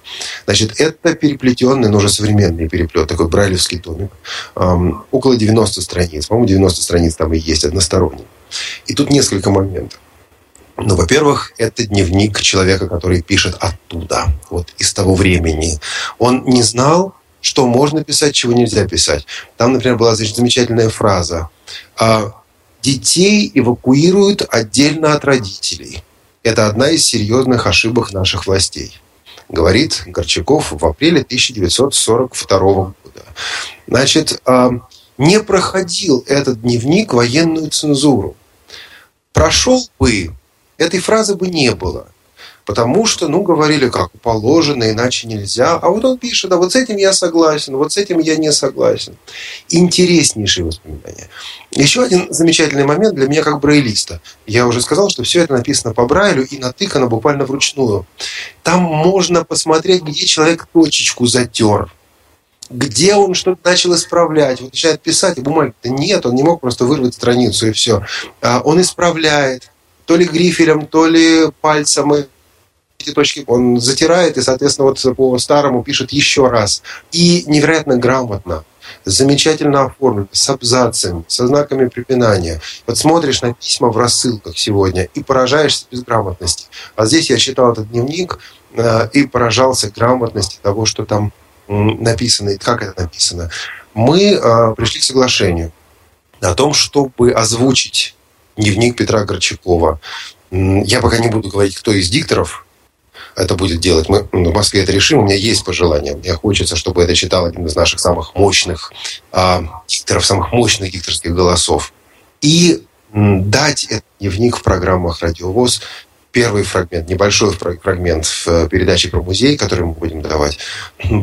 Speaker 5: Значит, это переплетенный, но уже современный переплет, такой брайлевский томик, эм, около 90 страниц. По-моему, 90 страниц там и есть односторонний. И тут несколько моментов. Ну, во-первых, это дневник человека, который пишет оттуда, вот из того времени. Он не знал, что можно писать, чего нельзя писать. Там, например, была замечательная фраза а, детей эвакуируют отдельно от родителей. Это одна из серьезных ошибок наших властей, говорит Горчаков в апреле 1942 года. Значит, а, не проходил этот дневник военную цензуру. Прошел бы, этой фразы бы не было. Потому что, ну, говорили, как положено, иначе нельзя. А вот он пишет, да, вот с этим я согласен, вот с этим я не согласен. Интереснейшие воспоминания. Еще один замечательный момент для меня как брайлиста. Я уже сказал, что все это написано по Брайлю и натыкано буквально вручную. Там можно посмотреть, где человек точечку затер где он что-то начал исправлять. Вот начинает писать, и бумаги-то нет, он не мог просто вырвать страницу, и все. А он исправляет то ли грифелем, то ли пальцем, и точки он затирает и, соответственно, вот по старому пишет еще раз. И невероятно грамотно замечательно оформлен, с абзацами, со знаками препинания. Вот смотришь на письма в рассылках сегодня и поражаешься безграмотности. А здесь я читал этот дневник э, и поражался грамотности того, что там написано и как это написано. Мы э, пришли к соглашению о том, чтобы озвучить дневник Петра Горчакова. Я пока не буду говорить, кто из дикторов это будет делать. Мы в Москве это решим. У меня есть пожелание. Мне хочется, чтобы это читал один из наших самых мощных а, дикторов, самых мощных дикторских голосов. И дать этот дневник в программах «Радиовоз» первый фрагмент, небольшой фрагмент в э, передаче про музей, который мы будем давать.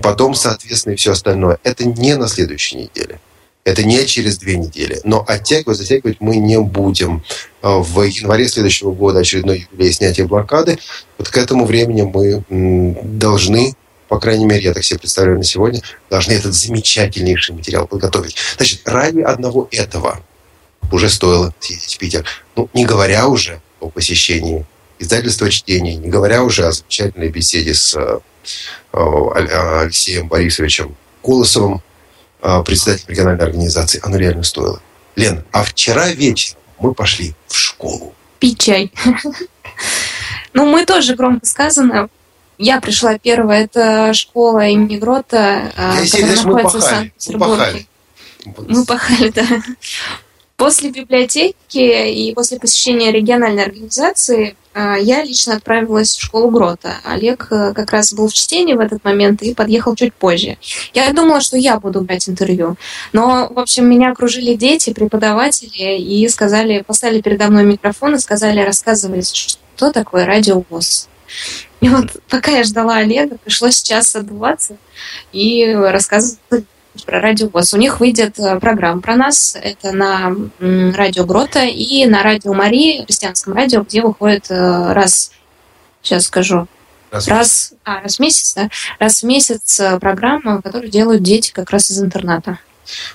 Speaker 5: Потом, соответственно, и все остальное. Это не на следующей неделе. Это не через две недели. Но оттягивать, затягивать мы не будем. А, в январе следующего года очередной юбилей снятия блокады. Вот к этому времени мы должны по крайней мере, я так себе представляю на сегодня, должны этот замечательнейший материал подготовить. Значит, ради одного этого уже стоило съездить в Питер. Ну, не говоря уже о посещении издательства чтения, не говоря уже о замечательной беседе с э, Алексеем Борисовичем Колосовым, а, председатель региональной организации, оно реально стоило. Лен, а вчера вечером мы пошли в школу.
Speaker 6: Пить чай. Ну, мы тоже, громко сказано, я пришла первая, это школа имени Грота,
Speaker 5: а, которая находится в Санкт-Петербурге.
Speaker 6: Мы пахали, да. После библиотеки и после посещения региональной организации я лично отправилась в школу Грота. Олег э, как раз был в чтении в этот момент и подъехал чуть позже. Я думала, что я буду брать интервью. Но, в общем, меня окружили дети, преподаватели и сказали, поставили передо мной микрофон и сказали рассказывать, что такое радиовоз. И вот пока я ждала Олега, пришлось сейчас отдуваться и рассказывать про Радио ВОЗ. У них выйдет э, программа про нас. Это на Радио Грота и на Радио Мари, христианском радио, где выходит э, раз, сейчас скажу, Раз, раз, а, раз в месяц, да? Раз в месяц э, программа, которую делают дети как раз из интерната.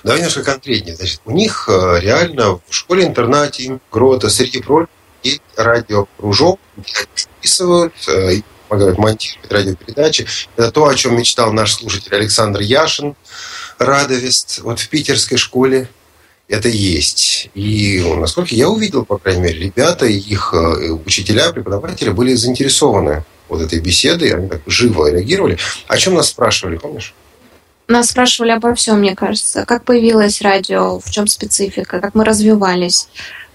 Speaker 5: Давай немножко конкретнее. Значит, у них реально в школе-интернате Грота среди прочих есть радиокружок, где они записывают и помогают монтировать радиопередачи. Это то, о чем мечтал наш слушатель Александр Яшин. Радовест, вот в питерской школе это есть. И насколько я увидел, по крайней мере, ребята, их э, учителя, преподаватели были заинтересованы вот этой беседой, они так живо реагировали. О чем нас спрашивали, помнишь?
Speaker 6: Нас спрашивали обо всем, мне кажется. Как появилось радио, в чем специфика, как мы развивались,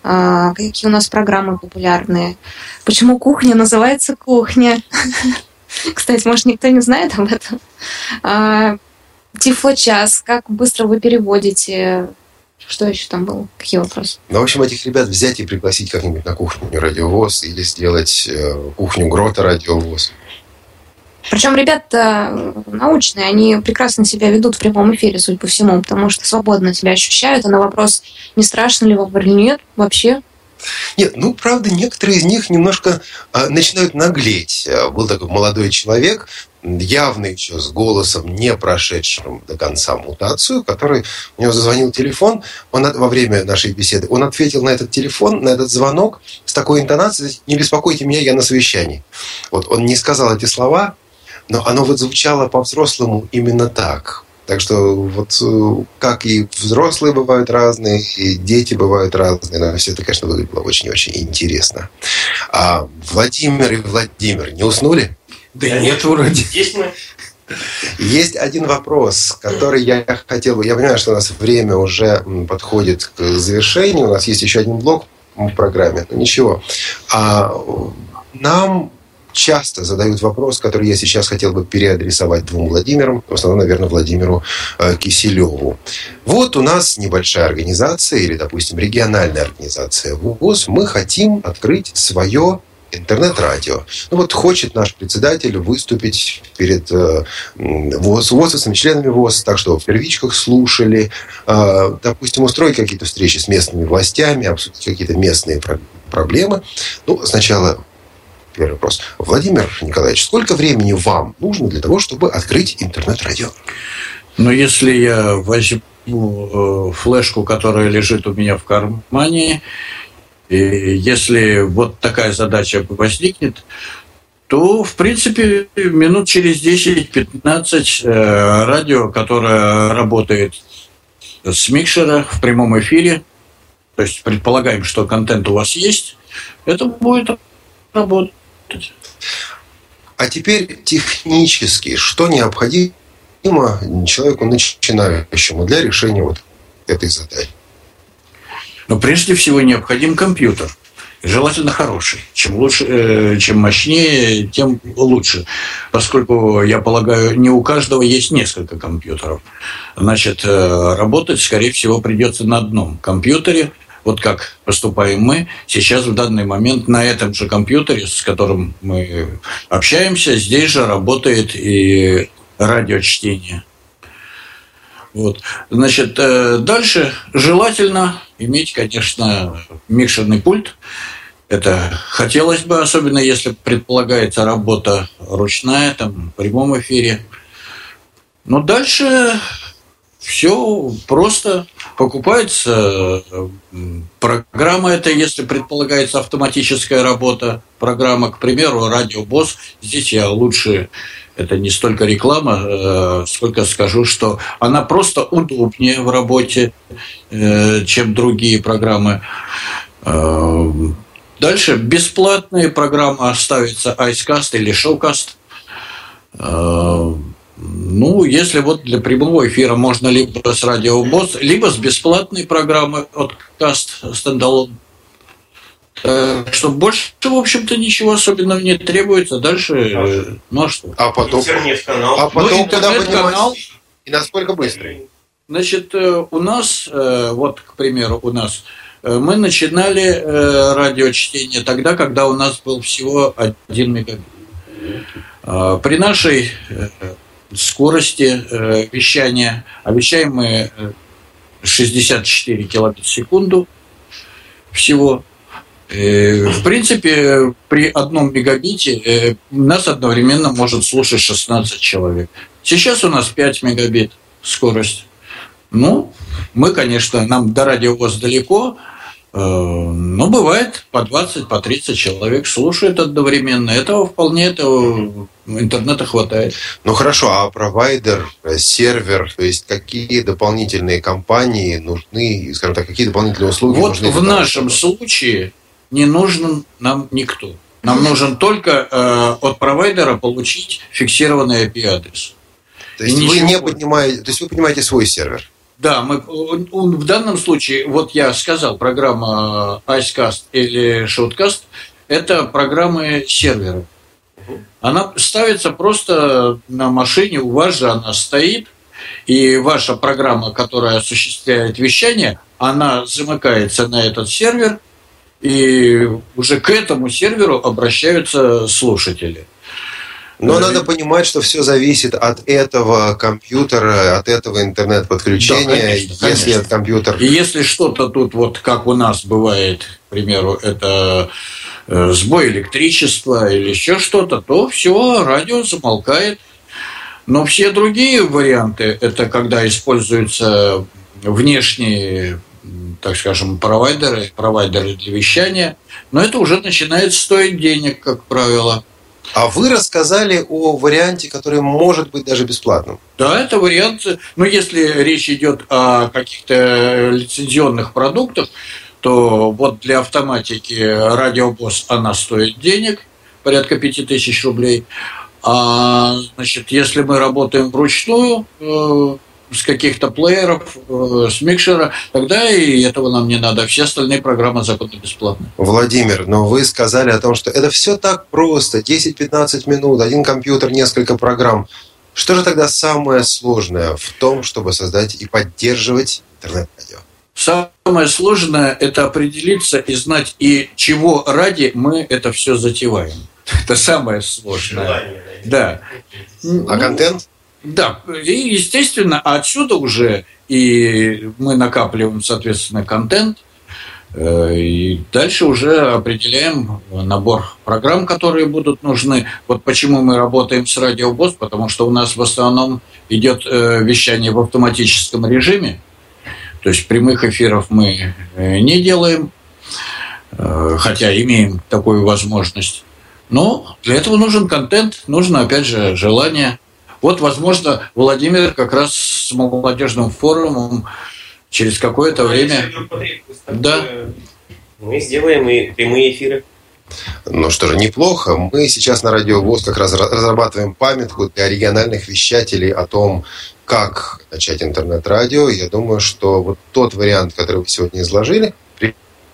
Speaker 6: а, какие у нас программы популярные, почему кухня называется кухня. Кстати, может, никто не знает об этом. Тифло-час, как быстро вы переводите? Что еще там было? Какие вопросы?
Speaker 5: Ну, в общем, этих ребят взять и пригласить как-нибудь на кухню радиовоз или сделать э, кухню грота радиовоз.
Speaker 6: Причем ребята научные, они прекрасно себя ведут в прямом эфире, судя по всему, потому что свободно себя ощущают, а на вопрос, не страшно ли вам или нет, вообще
Speaker 5: нет, ну, правда, некоторые из них немножко а, начинают наглеть. А, был такой молодой человек, явно еще с голосом, не прошедшим до конца мутацию, который у него зазвонил телефон, он во время нашей беседы, он ответил на этот телефон, на этот звонок с такой интонацией, не беспокойте меня, я на совещании. Вот он не сказал эти слова, но оно вот звучало по-взрослому именно так. Так что вот э, как и взрослые бывают разные, и дети бывают разные, но все это, конечно, выглядело очень-очень интересно. А Владимир и Владимир не уснули?
Speaker 11: Да нет, вроде.
Speaker 5: Есть мы. Есть один вопрос, который я хотел бы... Я понимаю, что у нас время уже подходит к завершению. У нас есть еще один блок в программе, но ничего. А нам часто задают вопрос, который я сейчас хотел бы переадресовать двум Владимирам, в основном, наверное, Владимиру э, Киселеву. Вот у нас небольшая организация или, допустим, региональная организация ВУЗ. Мы хотим открыть свое интернет-радио. Ну вот хочет наш председатель выступить перед э, ВОЗ, ВОЗовцами, членами ВОЗ, так что в первичках слушали, э, допустим, устроить какие-то встречи с местными властями, обсудить какие-то местные проблемы. Ну, сначала первый вопрос. Владимир Николаевич, сколько времени вам нужно для того, чтобы открыть интернет-радио?
Speaker 11: Ну, если я возьму э, флешку, которая лежит у меня в кармане, и если вот такая задача возникнет, то, в принципе, минут через 10-15 э, радио, которое работает с микшера в прямом эфире, то есть предполагаем, что контент у вас есть, это будет работать.
Speaker 5: А теперь технически, что необходимо человеку начинающему для решения вот этой задачи?
Speaker 11: Но прежде всего необходим компьютер. Желательно хороший. Чем лучше, э, чем мощнее, тем лучше. Поскольку, я полагаю, не у каждого есть несколько компьютеров. Значит, э, работать, скорее всего, придется на одном компьютере. Вот как поступаем мы, сейчас в данный момент на этом же компьютере, с которым мы общаемся, здесь же работает и радиочтение. Вот. Значит, э, дальше желательно иметь, конечно, микшерный пульт. Это хотелось бы, особенно если предполагается работа ручная, там, в прямом эфире. Но дальше все просто покупается программа это, если предполагается автоматическая работа, программа, к примеру, радио Босс. Здесь я лучше это не столько реклама, э, сколько скажу, что она просто удобнее в работе, э, чем другие программы. Э, дальше бесплатные программы ставится Icecast или Showcast. Ну, если вот для прямого эфира можно либо с радиобот, либо с бесплатной программы от Cast Standalone. Э, что больше, в общем-то, ничего особенного не требуется. Дальше, э, ну а что?
Speaker 5: А потом,
Speaker 11: интернет-канал.
Speaker 5: А потом
Speaker 11: ну, интернет-канал.
Speaker 5: И насколько быстрый?
Speaker 11: Значит, э, у нас, вот, к примеру, у нас мы начинали радиочтение тогда, когда у нас был всего 1 мегабит. При нашей скорости вещания, а вещаем мы 64 килобит в секунду всего, Э, в принципе, при одном мегабите э, нас одновременно может слушать 16 человек. Сейчас у нас 5 мегабит скорость. Ну, мы, конечно, нам до радиовоз далеко, э, но бывает по 20, по 30 человек слушают одновременно. Этого вполне этого интернета хватает.
Speaker 5: Ну хорошо, а провайдер, сервер, то есть какие дополнительные компании нужны, скажем так, какие дополнительные услуги
Speaker 11: вот
Speaker 5: нужны?
Speaker 11: в нашем случае не нужен нам никто. Нам нужен только э, от провайдера получить фиксированный IP-адрес.
Speaker 5: То есть вы не поднимаете, то есть вы понимаете свой сервер?
Speaker 11: Да, мы, он, в данном случае, вот я сказал, программа Icecast или Shotcast – это программы сервера. Она ставится просто на машине, у вас же она стоит, и ваша программа, которая осуществляет вещание, она замыкается на этот сервер – и уже к этому серверу обращаются слушатели.
Speaker 5: Но надо понимать, что все зависит от этого компьютера, от этого интернет-подключения. Да, конечно, если конечно. компьютер...
Speaker 11: И если что-то тут, вот как у нас бывает, к примеру, это э, сбой электричества или еще что-то, то все, радио замолкает. Но все другие варианты, это когда используются внешние так скажем, провайдеры, провайдеры для вещания, но это уже начинает стоить денег, как правило.
Speaker 5: А вы рассказали о варианте, который может быть даже бесплатным.
Speaker 11: Да, это вариант, ну, если речь идет о каких-то лицензионных продуктах, то вот для автоматики радиобос она стоит денег, порядка 5000 рублей. А, значит, если мы работаем вручную, э, с каких-то плееров, э, с микшера, тогда и этого нам не надо. Все остальные программы законно бесплатны.
Speaker 5: Владимир, но вы сказали о том, что это все так просто. 10-15 минут, один компьютер, несколько программ. Что же тогда самое сложное в том, чтобы создать и поддерживать интернет-радио?
Speaker 11: Самое сложное – это определиться и знать, и чего ради мы это все затеваем. Это самое сложное. Желание, да.
Speaker 5: А контент?
Speaker 11: Да, и, естественно, отсюда уже и мы накапливаем, соответственно, контент, э, и дальше уже определяем набор программ, которые будут нужны. Вот почему мы работаем с радиобос, потому что у нас в основном идет э, вещание в автоматическом режиме, то есть прямых эфиров мы э, не делаем, хотя имеем такую возможность. Но для этого нужен контент, нужно, опять же, желание – вот, возможно, Владимир как раз с молодежным форумом через какое-то время... Да.
Speaker 13: Мы сделаем и прямые эфиры.
Speaker 5: Ну что же, неплохо. Мы сейчас на Радио ВОЗ как раз разрабатываем памятку для региональных вещателей о том, как начать интернет-радио. Я думаю, что вот тот вариант, который вы сегодня изложили,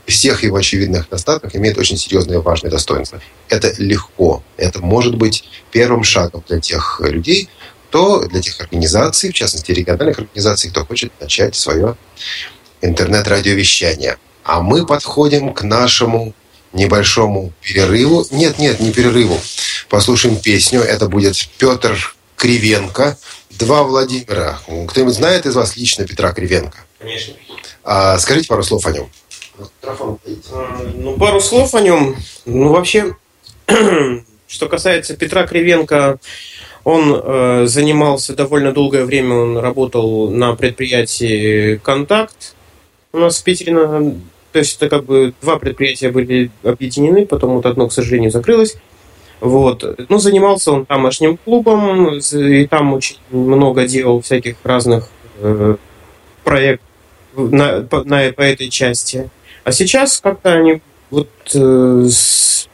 Speaker 5: всех его очевидных достатках имеет очень серьезное и важное достоинство. Это легко. Это может быть первым шагом для тех людей, кто для тех организаций, в частности региональных организаций, кто хочет начать свое интернет-радиовещание. А мы подходим к нашему небольшому перерыву. Нет, нет, не перерыву. Послушаем песню. Это будет Петр Кривенко. Два Владимира. Кто-нибудь знает из вас лично Петра Кривенко?
Speaker 13: Конечно.
Speaker 5: А, скажите пару слов о нем.
Speaker 12: Ну, пару слов о нем. Ну, вообще, что касается Петра Кривенко, он э, занимался довольно долгое время, он работал на предприятии «Контакт» у нас в Питере. на- то есть это как бы два предприятия были объединены, потом вот одно, к сожалению, закрылось. Вот. Ну, занимался он тамошним клубом, и там очень много делал всяких разных э, проектов на, по, на- по этой части. А сейчас как-то они вот э,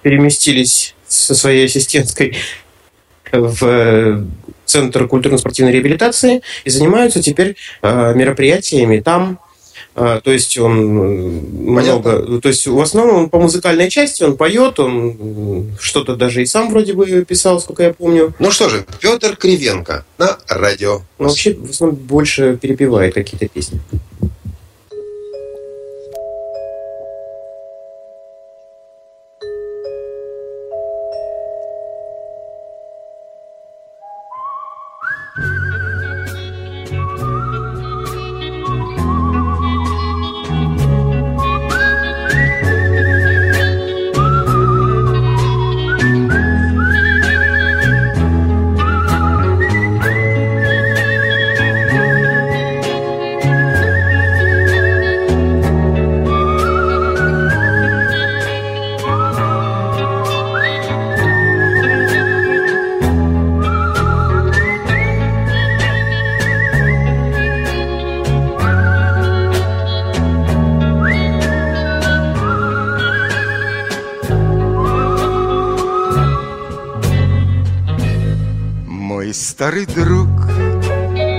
Speaker 12: переместились со своей ассистентской в э, Центр культурно-спортивной реабилитации и занимаются теперь э, мероприятиями там. Э, То есть он э, много, то есть в основном он по музыкальной части он поет, он что-то даже и сам вроде бы писал, сколько я помню.
Speaker 5: Ну что же, Петр Кривенко на радио.
Speaker 12: Но вообще в основном больше перепевает какие-то песни.
Speaker 14: Старый друг,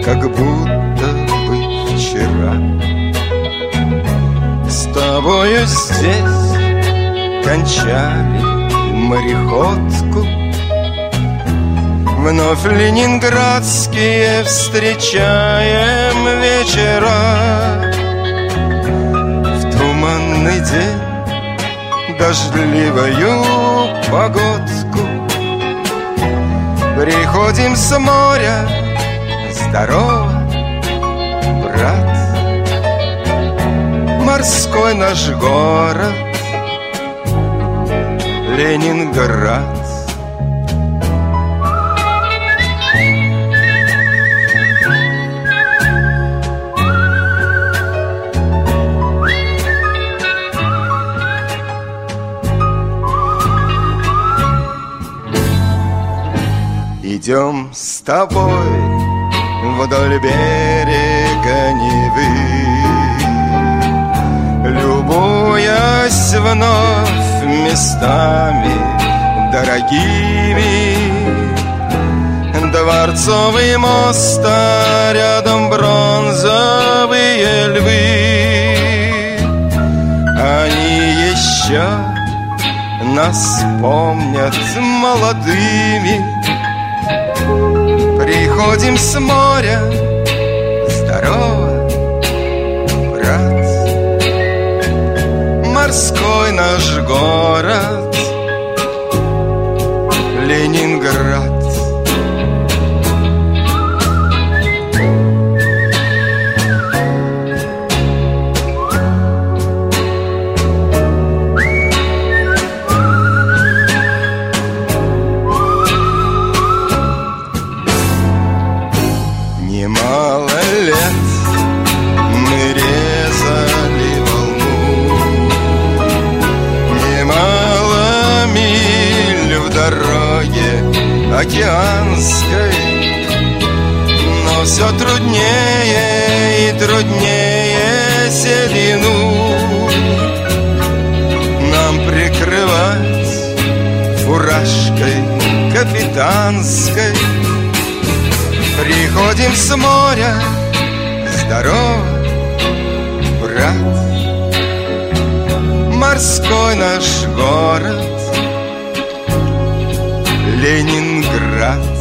Speaker 14: как будто бы вчера. С тобою здесь кончали мореходку. Вновь ленинградские встречаем вечера. В туманный день, дождливую погодку Приходим с моря, здорово, брат. Морской наш город, Ленинград Идем с тобой вдоль берега Невы. Любуясь вновь местами дорогими Дворцовый мост, а рядом бронзовые львы. Они еще нас помнят молодыми Приходим с моря, здорово, брат Морской наш город, Ленинград океанской. Но все труднее и труднее седину Нам прикрывать фуражкой капитанской. Приходим с моря, здорово, брат. Морской наш город, Ленинград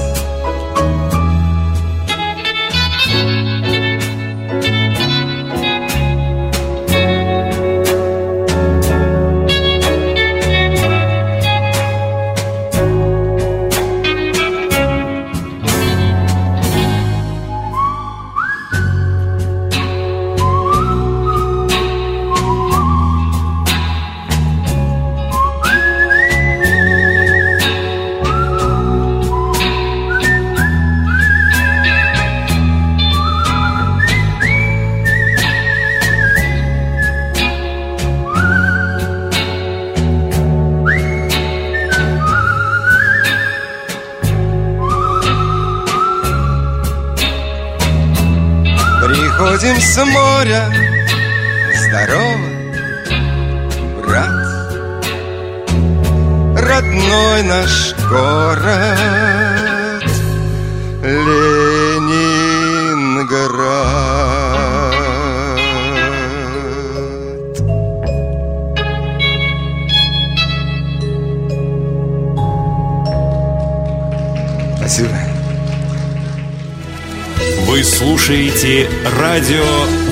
Speaker 15: Радио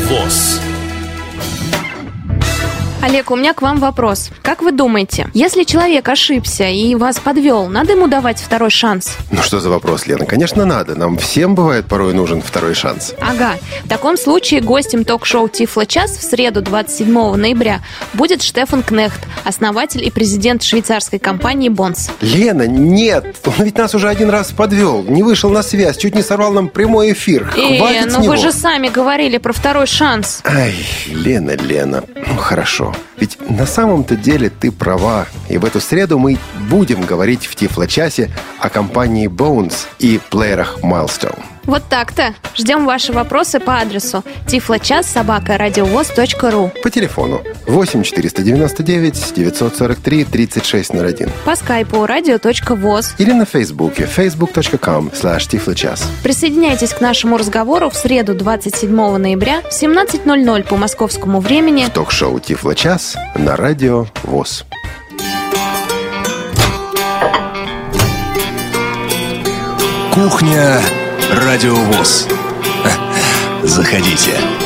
Speaker 15: ВОЗ.
Speaker 16: Олег, у меня к вам вопрос. Как вы думаете, если человек ошибся и вас подвел, надо ему давать второй шанс?
Speaker 5: Ну что за вопрос, Лена? Конечно, надо. Нам всем бывает порой нужен второй шанс.
Speaker 16: Ага. В таком случае гостем ток-шоу «Тифло час» в среду 27 ноября будет Штефан Кнехт, основатель и президент швейцарской компании «Бонс».
Speaker 5: Лена, нет! Он ведь нас уже один раз подвел. Не вышел на связь, чуть не сорвал нам прямой эфир.
Speaker 16: Э,
Speaker 5: Хватит с
Speaker 16: ну вы же сами говорили про второй шанс.
Speaker 5: Ай, Лена, Лена, ну хорошо. Ведь на самом-то деле ты права. И в эту среду мы будем говорить в Тифло-часе о компании Bones и плеерах Milestone.
Speaker 16: Вот так-то. Ждем ваши вопросы по адресу тифлочас собака ру
Speaker 5: По телефону 8 499 943 3601
Speaker 16: по скайпу радио.воз.
Speaker 5: или на фейсбуке facebook.com slash tifloчас.
Speaker 16: Присоединяйтесь к нашему разговору в среду 27 ноября в 17.00 по московскому времени.
Speaker 5: Ток-шоу Тифло-час на радио ВОЗ.
Speaker 1: Кухня Радиовоз. Заходите.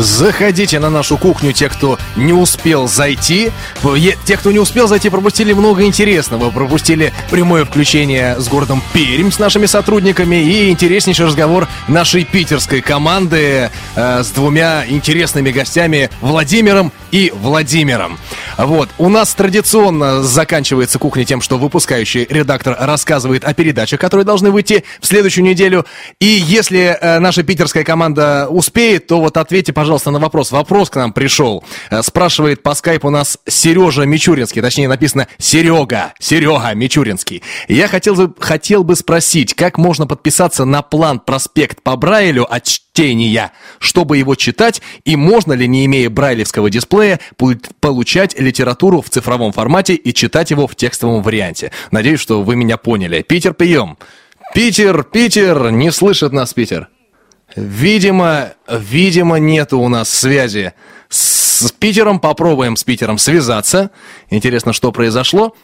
Speaker 2: Заходите на нашу кухню, те, кто не успел зайти. Те, кто не успел зайти, пропустили много интересного. Пропустили прямое включение с городом Пермь с нашими сотрудниками и интереснейший разговор нашей питерской команды э, с двумя интересными гостями Владимиром и Владимиром. Вот, у нас традиционно заканчивается кухня тем, что выпускающий редактор рассказывает о передачах, которые должны выйти в следующую неделю. И если э, наша питерская команда успеет, то вот ответьте, пожалуйста, на вопрос. Вопрос к нам пришел. Э, спрашивает по скайпу у нас Сережа Мичуринский, точнее написано Серега, Серега Мичуринский. Я хотел бы, хотел бы спросить, как можно подписаться на план проспект по Брайлю от чтения, чтобы его читать, и можно ли, не имея брайлевского дисплея, получать литературу в цифровом формате и читать его в текстовом варианте. Надеюсь, что вы меня поняли. Питер, прием. Питер, Питер, не слышит нас Питер. Видимо, видимо, нету у нас связи с Питером. Попробуем с Питером связаться. Интересно, что произошло.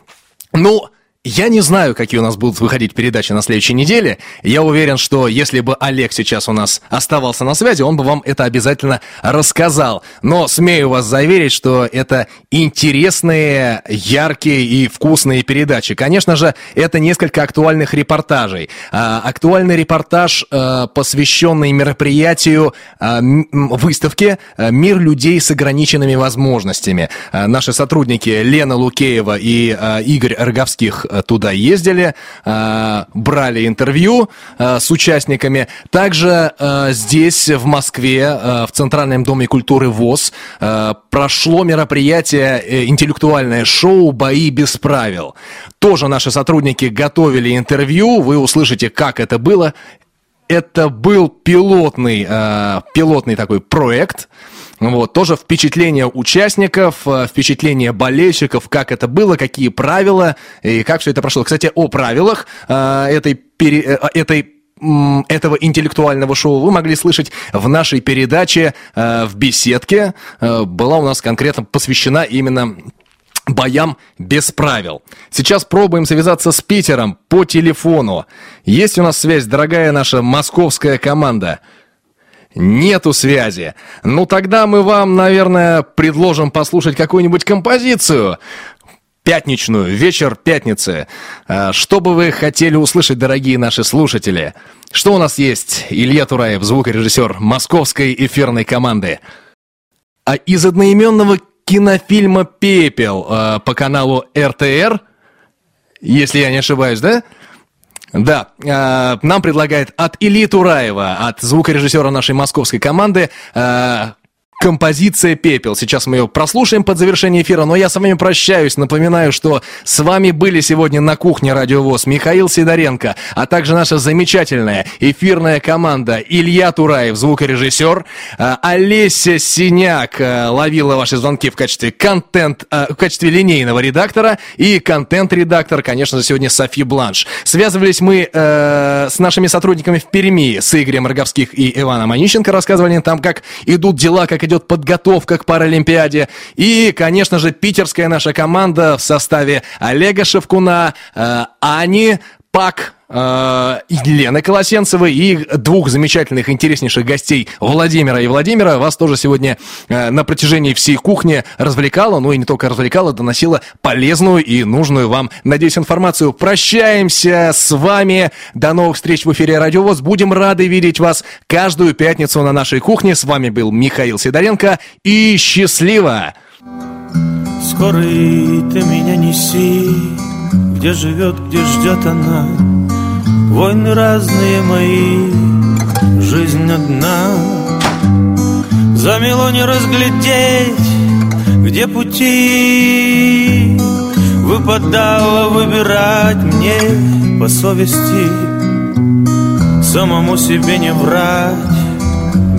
Speaker 2: Ну, я не знаю, какие у нас будут выходить передачи на следующей неделе. Я уверен, что если бы Олег сейчас у нас оставался на связи, он бы вам это обязательно рассказал. Но смею вас заверить, что это интересные, яркие и вкусные передачи. Конечно же, это несколько актуальных репортажей. А, Актуальный репортаж, а, посвященный мероприятию а, выставки а, «Мир людей с ограниченными возможностями». А, Наши сотрудники Лена Лукеева и а, Игорь Роговских туда ездили, а, брали интервью а, с участниками. Также здесь, в Москве, в Центральном доме культуры ВОЗ, прошло мероприятие, э, интеллектуальное шоу «Бои без правил». Тоже наши сотрудники готовили интервью, вы услышите, как это было. Это был пилотный, э, пилотный такой проект. Вот, тоже впечатление участников, э, впечатление болельщиков, как это было, какие правила и как все это прошло. Кстати, о правилах э, этой, пере- э, этой м, этого интеллектуального шоу вы могли слышать в нашей передаче э, в беседке. Э, была у нас конкретно посвящена именно боям без правил. Сейчас пробуем связаться с Питером по телефону. Есть у нас связь, дорогая наша московская команда? Нету связи. Ну тогда мы вам, наверное, предложим послушать какую-нибудь композицию. Пятничную, вечер пятницы. А, Что бы вы хотели услышать, дорогие наши слушатели? Что у нас есть? Илья Тураев, звукорежиссер московской эфирной команды. А из одноименного кинофильма «Пепел» э, по каналу РТР, если я не ошибаюсь, да? Да, э, нам предлагает от Ильи Тураева, от звукорежиссера нашей московской команды, э, композиция «Пепел». Сейчас мы ее прослушаем под завершение эфира, но я с вами прощаюсь. Напоминаю, что с вами были сегодня на кухне Радиовоз Михаил Сидоренко, а также наша замечательная эфирная команда Илья Тураев, звукорежиссер, э, Олеся Синяк э, ловила ваши звонки в качестве контент, э, в качестве линейного редактора и контент-редактор, конечно же, сегодня Софи Бланш. Связывались мы э, с нашими сотрудниками в Перми, с Игорем Роговских и Иваном Онищенко, рассказывали там, как идут дела, как идет подготовка к Паралимпиаде. И, конечно же, питерская наша команда в составе Олега Шевкуна, э, Ани, Пак, Елены Колосенцевой и двух замечательных, интереснейших гостей Владимира и Владимира вас тоже сегодня э, на протяжении всей кухни развлекала, ну и не только развлекала, доносила полезную и нужную вам, надеюсь, информацию. Прощаемся с вами. До новых встреч в эфире Радио ВОЗ. Будем рады видеть вас каждую пятницу на нашей кухне. С вами был Михаил Сидоренко и счастливо!
Speaker 17: Скорый ты меня неси где живет, где ждет она Войны разные мои, жизнь одна. Замело не разглядеть, где пути. Выпадало выбирать мне по совести. Самому себе не врать,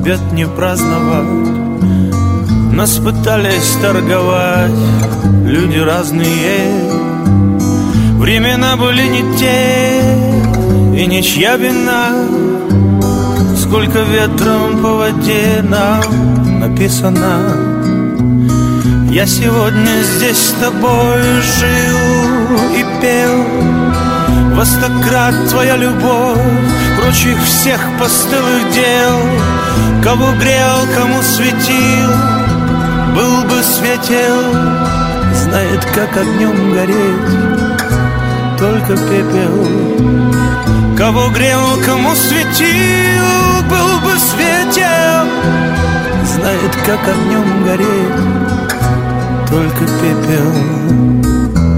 Speaker 17: бед не праздновать. Нас пытались торговать люди разные. Времена были не те, и ничья вина Сколько ветром по воде нам написано. Я сегодня здесь с тобой жил и пел. Во сто крат твоя любовь Прочих всех постылых дел. Кого грел, кому светил Был бы светел Знает, как огнем гореть только пепел Кого грел, кому светил, был бы светел Знает, как огнем гореть только пепел.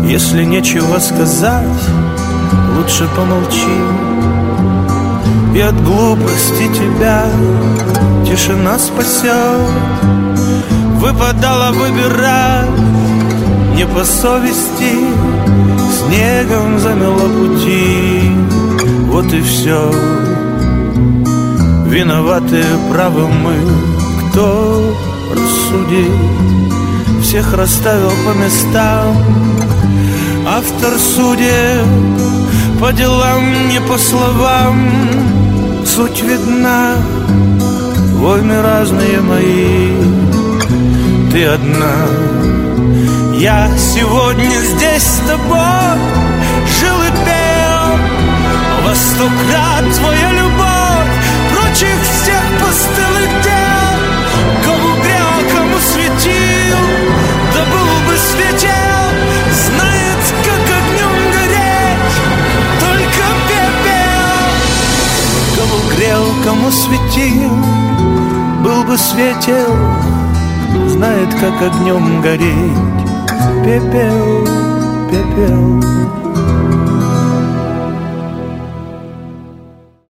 Speaker 17: Если нечего сказать, лучше помолчи. И от глупости тебя тишина спасет. Выпадало выбирать не по совести Снегом замело пути Вот и все Виноваты правы мы. Кто рассудит? Всех расставил по местам. Автор судеб По делам, не по словам. Суть видна. Войны разные мои. Ты одна. Я сегодня здесь с тобой. Жил сто крат твоя любовь Прочих всех постылых дел Кому грел, кому светил Да был бы светел Знает, как огнем гореть Только пепел. Кому грел, кому светил Был бы светел Знает, как огнем гореть. Пепел, пепел.